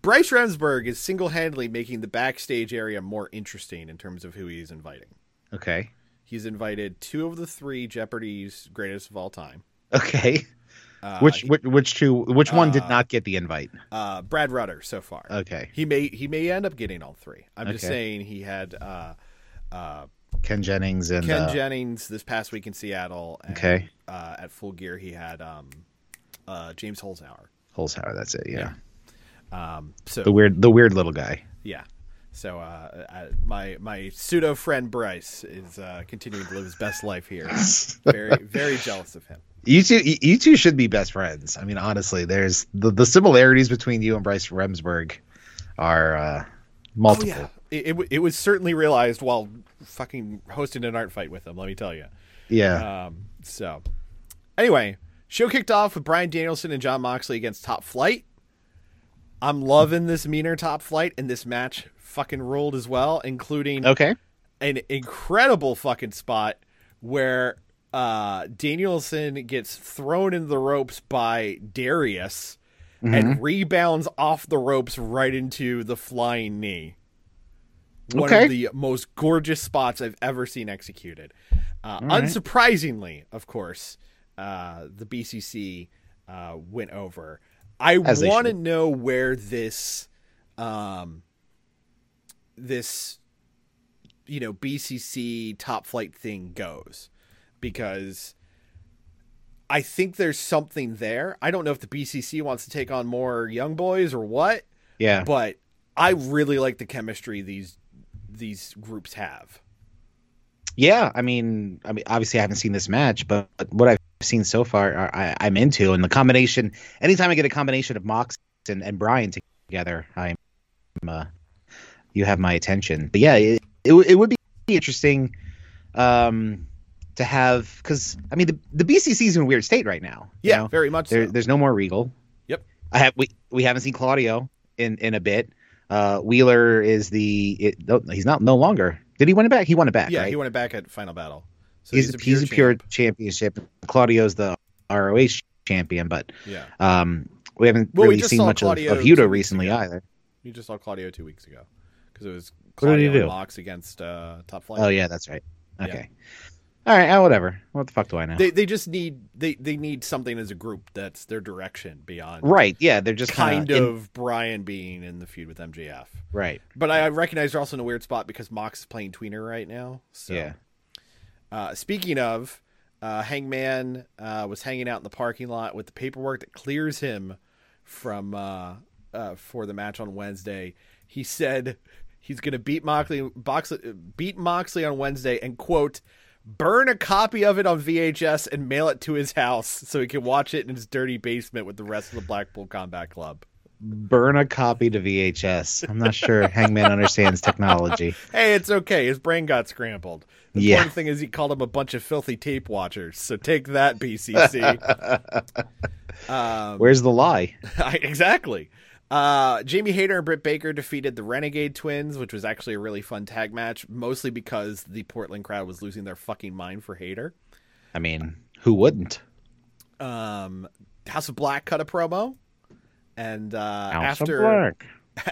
Bryce Remsburg is single handedly making the backstage area more interesting in terms of who he's inviting. Okay. He's invited two of the three Jeopardy's greatest of all time. Okay. Uh, which, which which two? Which one did uh, not get the invite? uh, Brad Rutter so far. Okay. He may he may end up getting all three. I'm just saying he had uh, uh, Ken Jennings and Ken uh, Jennings this past week in Seattle. And, Okay. Uh, at Full Gear, he had um, uh, James Holzhauer. Holzhauer. That's it. Yeah. Um, so The weird the weird little guy. yeah. So uh, I, my my pseudo friend Bryce is uh, continuing to live his best life here. very very jealous of him. You two, you two should be best friends. I mean, honestly, there's the, the similarities between you and Bryce Remsburg are uh, multiple. Oh yeah, it, it it was certainly realized while fucking hosting an art fight with him. Let me tell you. yeah. Um, so, anyway, show kicked off with Bryan Danielson and Jon Moxley against Top Flight. I'm loving this meaner Top Flight, and this match fucking ruled as well, including okay. an incredible fucking spot where uh, Danielson gets thrown into the ropes by Darius and rebounds off the ropes right into the flying knee. One Okay. of the most gorgeous spots I've ever seen executed. Uh, Unsurprisingly, of course, uh, the BCC uh, went over. I want to know where this, um, this, you know, BCC top flight thing goes, because I think there's something there. I don't know if the BCC wants to take on more young boys or what, Yeah. but I really like the chemistry these these groups have. Yeah, I mean, I mean, obviously, I haven't seen this match, but what I've seen so far, I, I'm into. And the combination, anytime I get a combination of Mox and, and Bryan together, I'm, uh, you have my attention. But yeah, it, it, it would be interesting, um, to have because I mean the the BCC is in a weird state right now. you Yeah, know? very much There, so. There's no more Regal. Yep. I have we we haven't seen Claudio in in a bit. Uh, Wheeler is the it, no, he's not no longer. Did he win it back? He won it back. Yeah, right? he won it back at Final Battle. So he's, a, he's a pure champ. championship. Claudio's the ROH champion, but Yeah, um, we haven't Well, really just seen much of, Claudio of two Hudo recently ago. either. you just saw Claudio two weeks ago because it was What did he Claudio do? Mox against uh, Top Flight. Oh yeah, that's right. Okay. All right. Uh, whatever. What the fuck do I know? They they just need they they need something as a group that's their direction beyond right. Yeah. They're just kind kinda in- Bryan being in the feud with MJF. right. But I recognize they're also in a weird spot because Mox is playing tweener right now. So. Yeah. Uh, speaking of, uh, Hangman uh, was hanging out in the parking lot with the paperwork that clears him from uh, uh, for the match on Wednesday. He said he's going to beat Moxley, Box, beat Moxley on Wednesday, and quote, burn a copy of it on VHS and mail it to his house so he can watch it in his dirty basement with the rest of the Blackpool Combat Club. Burn a copy to VHS. I'm not sure Hangman understands technology. Hey, it's okay. His brain got scrambled. The Yeah. important thing is he called him a bunch of filthy tape watchers. So take that, BCC. Um, Where's the lie? exactly. Uh, Jamie Hayter and Britt Baker defeated the Renegade Twins, which was actually a really fun tag match, mostly because the Portland crowd was losing their fucking mind for Hayter. I mean, who wouldn't? Um, House of Black cut a promo, and uh, House of after Black.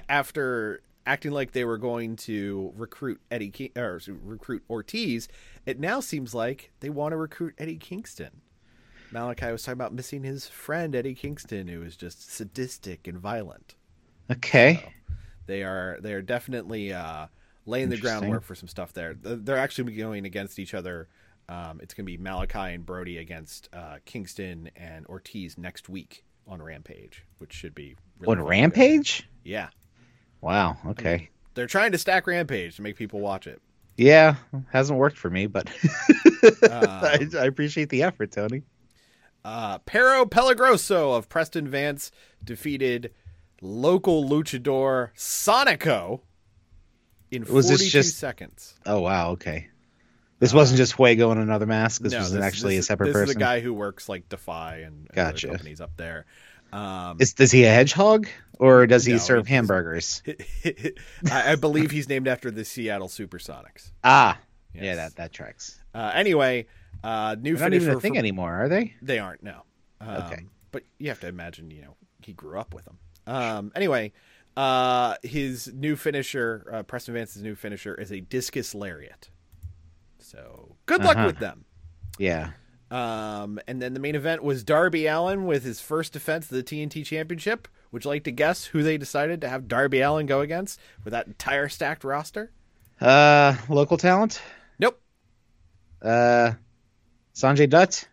after acting like they were going to recruit Eddie King, or recruit Ortiz, it now seems like they want to recruit Eddie Kingston. Malakai was talking about missing his friend Eddie Kingston, who is just sadistic and violent. Okay. They are they are definitely uh, laying the groundwork for some stuff there. They're actually going against each other. Um, it's going to be Malakai and Brody against uh, Kingston and Ortiz next week on Rampage, which should be really On. Rampage? Yeah, Wow. Okay. they're trying to stack Rampage to make people watch it. Yeah, hasn't worked for me, but Um, I, I appreciate the effort, Tony. Uh, Perro Peligroso of Preston Vance defeated local luchador Sonico in Was 42 this just- seconds. Oh wow. Okay. This wasn't just Fuego and another mask. This Uh, No, was this- actually this- a separate this person. is a guy who works like Defy and, and Gotcha. companies up there. Um, Is does he a hedgehog or does he No, serve hamburgers? I, I believe he's named after the Seattle SuperSonics. Ah, yeah, that that tracks. Uh, anyway, uh, new They're not finisher even a thing for- anymore, are they? They aren't, no. Um, Okay. But you have to imagine, you know, he grew up with them. Um, anyway, Uh, his new finisher, uh, Preston Vance's new finisher, is a discus lariat. So good luck Uh-huh. with them. Yeah. Um, and then the main event was Darby Allin with his first defense of the TNT Championship. Would you like to guess who they decided to have Darby Allin go against with that entire stacked roster? Uh, local talent. Nope. Uh, Sanjay Dutt.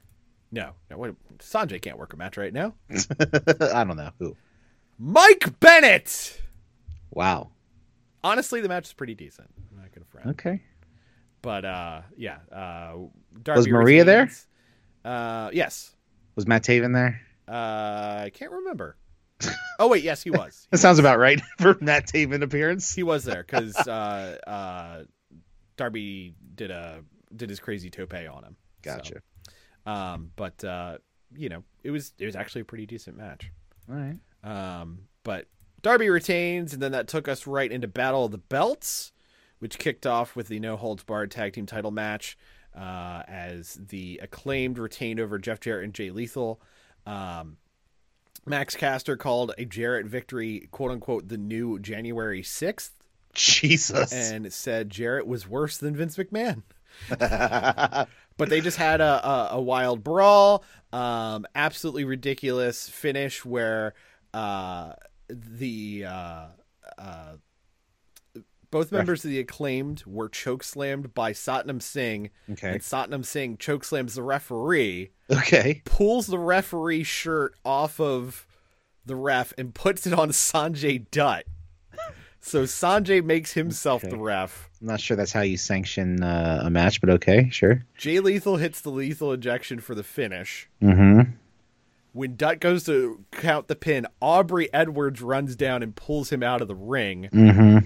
No. no wait, Sanjay can't work a match right now. I don't know who. Mike Bennett. Wow. Honestly, the match is pretty decent. I'm not gonna front. Okay. But uh, yeah. Uh, Darby Was Maria there? Uh, yes. Was Matt Taven there? Uh, I can't remember. oh wait, yes, he was. That sounds about right for Matt Taven appearance. He was there because uh, uh, Darby did a did his crazy tope on him. Gotcha. So, um, but uh, you know, it was it was actually a pretty decent match. All right. Um, but Darby retains, and then that took us right into Battle of the Belts, which kicked off with the No Holds Barred Tag Team Title match, uh, as the acclaimed retained over Jeff Jarrett and Jay Lethal. Um, Max Caster called a Jarrett victory, quote unquote, the new January sixth, Jesus. and said Jarrett was worse than Vince McMahon. but they just had a, a, a wild brawl, um, absolutely ridiculous finish where uh, the uh, uh, both members of the acclaimed were choke slammed by Satnam Singh, Okay. and Satnam Singh choke slams the referee, okay. pulls the referee shirt off of the ref, and puts it on Sanjay Dutt. So Sanjay makes himself Okay. the ref. I'm not sure that's how you sanction uh, a match, but okay, sure. Jay Lethal hits the lethal injection for the finish. Mm-hmm. When Dutt goes to count the pin, Aubrey Edwards runs down and pulls him out of the ring. Mm-hmm.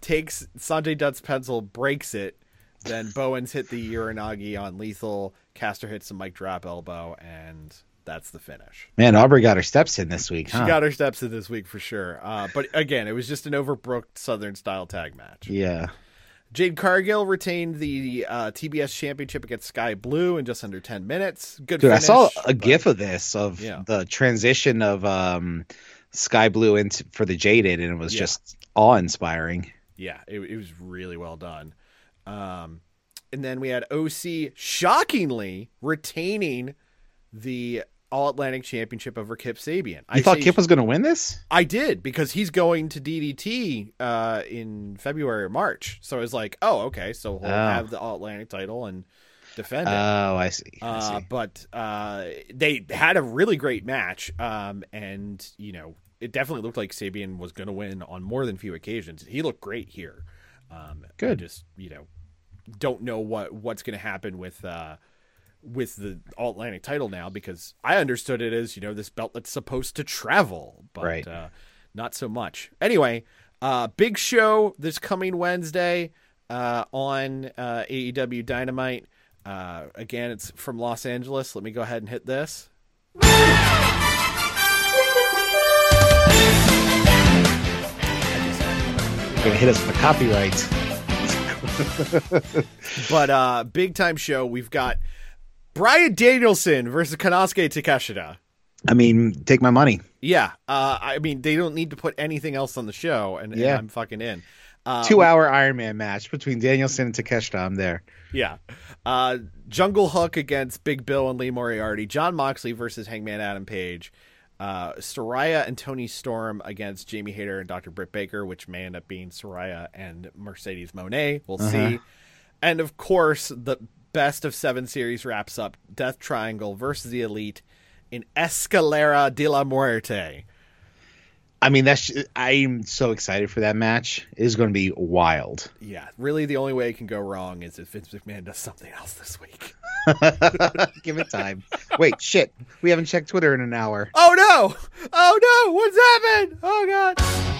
Takes Sanjay Dutt's pencil, breaks it. Then Bowens hit the uranage on Lethal. Caster hits a mic drop elbow, and that's the finish. Man, Aubrey got her steps in this week, She huh? got her steps in this week for sure. Uh, but again, it was just an overbooked Southern style tag match. yeah. Jade Cargill retained the uh, TBS championship against Skye Blue in just under 10 minutes. Good Dude, I saw a but- gif of this of Yeah. the transition of um, Skye Blue into for the Jaded, and it was Yeah. just awe inspiring. Yeah, it, it was really well done. Um, and then we had OC shockingly retaining the All Atlantic Championship over Kip Sabian. I thought Kip was going to win this. I did because he's going to DDT uh, in February or March. So I was like, oh, okay, so he'll Oh. have the All Atlantic title and defend it. Oh, I see. I Uh, see. but uh, they had a really great match, um, and you know it definitely looked like Sabian was going to win on more than a few occasions. He looked great here. Um, I Good. just you know don't know what what's going to happen with uh, with the All Atlantic title now because I understood it as you know this belt that's supposed to travel, but Right. uh, not so much. Anyway, uh, big show this coming Wednesday uh, on uh, AEW Dynamite. Uh, again, it's from Los Angeles. Let me go ahead and hit this. You're to hit us the copyright. But uh, big time show. We've got Bryan Danielson versus Konosuke Takeshita. I mean, take my money. Yeah, uh, I mean they don't need to put anything else on the show, and, and Yeah. I'm fucking in. Uh, Two hour Iron Man match between Danielson and Takeshita. I'm there. Yeah. Uh, Jungle Hook against Big Bill and Lee Moriarty. Jon Moxley versus Hangman Adam Page. Uh, Saraya and Toni Storm against Jamie Hayter and Dr. Britt Baker, which may end up being Saraya and Mercedes Moné. We'll see. And of course, the best of seven series wraps up Death Triangle versus the Elite in Escalera de la Muerte. I mean, that's. I'm so excited for that match. It is going to be wild. Yeah, really, the only way it can go wrong is if Vince McMahon does something else this week. Give it time. Wait, shit. We haven't checked Twitter in an hour. Oh no! Oh no! What's happened? Oh god!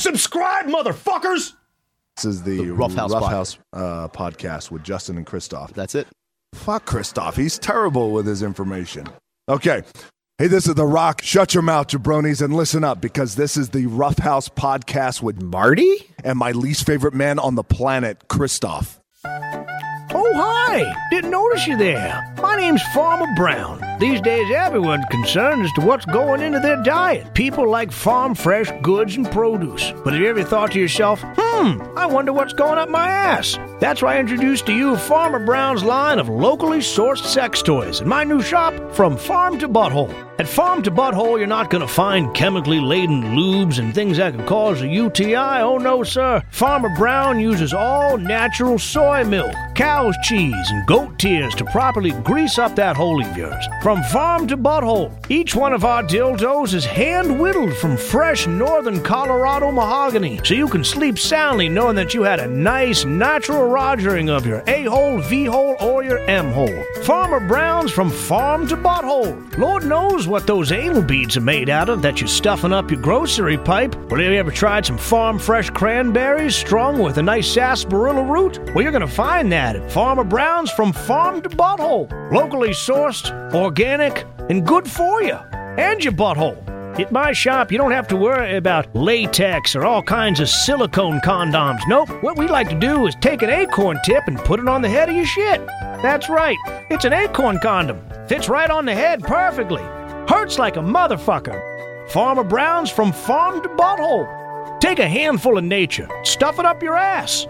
Subscribe, motherfuckers! This is the, The Rough House pod- House uh, podcast with Justin and Christoph. That's it. Fuck Christoph. He's terrible with his information. Okay. Hey, this is The Rock. Shut your mouth, jabronis, and listen up because this is the Rough House podcast with Marty? and my least favorite man on the planet, Christoph. Oh, hi! Didn't notice you there. My name's Farmer Brown. These days, everyone's concerned as to what's going into their diet. People like farm fresh goods and produce. But have you ever thought to yourself, hmm, I wonder what's going up my ass? That's why I introduced to you Farmer Brown's line of locally sourced sex toys in my new shop, From Farm to Butthole. At Farm to Butthole, you're not going to find chemically laden lubes and things that can cause a UTI. Oh, no, sir. Farmer Brown uses all natural soy milk, cow's cheese, and goat tears to properly grease up that hole of yours. From farm to butthole, each one of our dildos is hand whittled from fresh northern Colorado mahogany, so you can sleep soundly knowing that you had a nice natural rogering of your A hole, V hole, or your M hole. Farmer Brown's from farm to butthole. Lord knows what those anal beads are made out of that you're stuffing up your grocery pipe. Well, have you ever tried some farm fresh cranberries strung with a nice sarsaparilla root? Well, you're going to find that at Farmer Brown's from farm to butthole. Locally sourced, organic, and good for you. And your butthole. At my shop, you don't have to worry about latex or all kinds of silicone condoms. Nope. What we like to do is take an acorn tip and put it on the head of your shit. That's right. It's an acorn condom. Fits right on the head perfectly. Hurts like a motherfucker. Farmer Brown's from farm to butthole. Take a handful of nature, stuff it up your ass.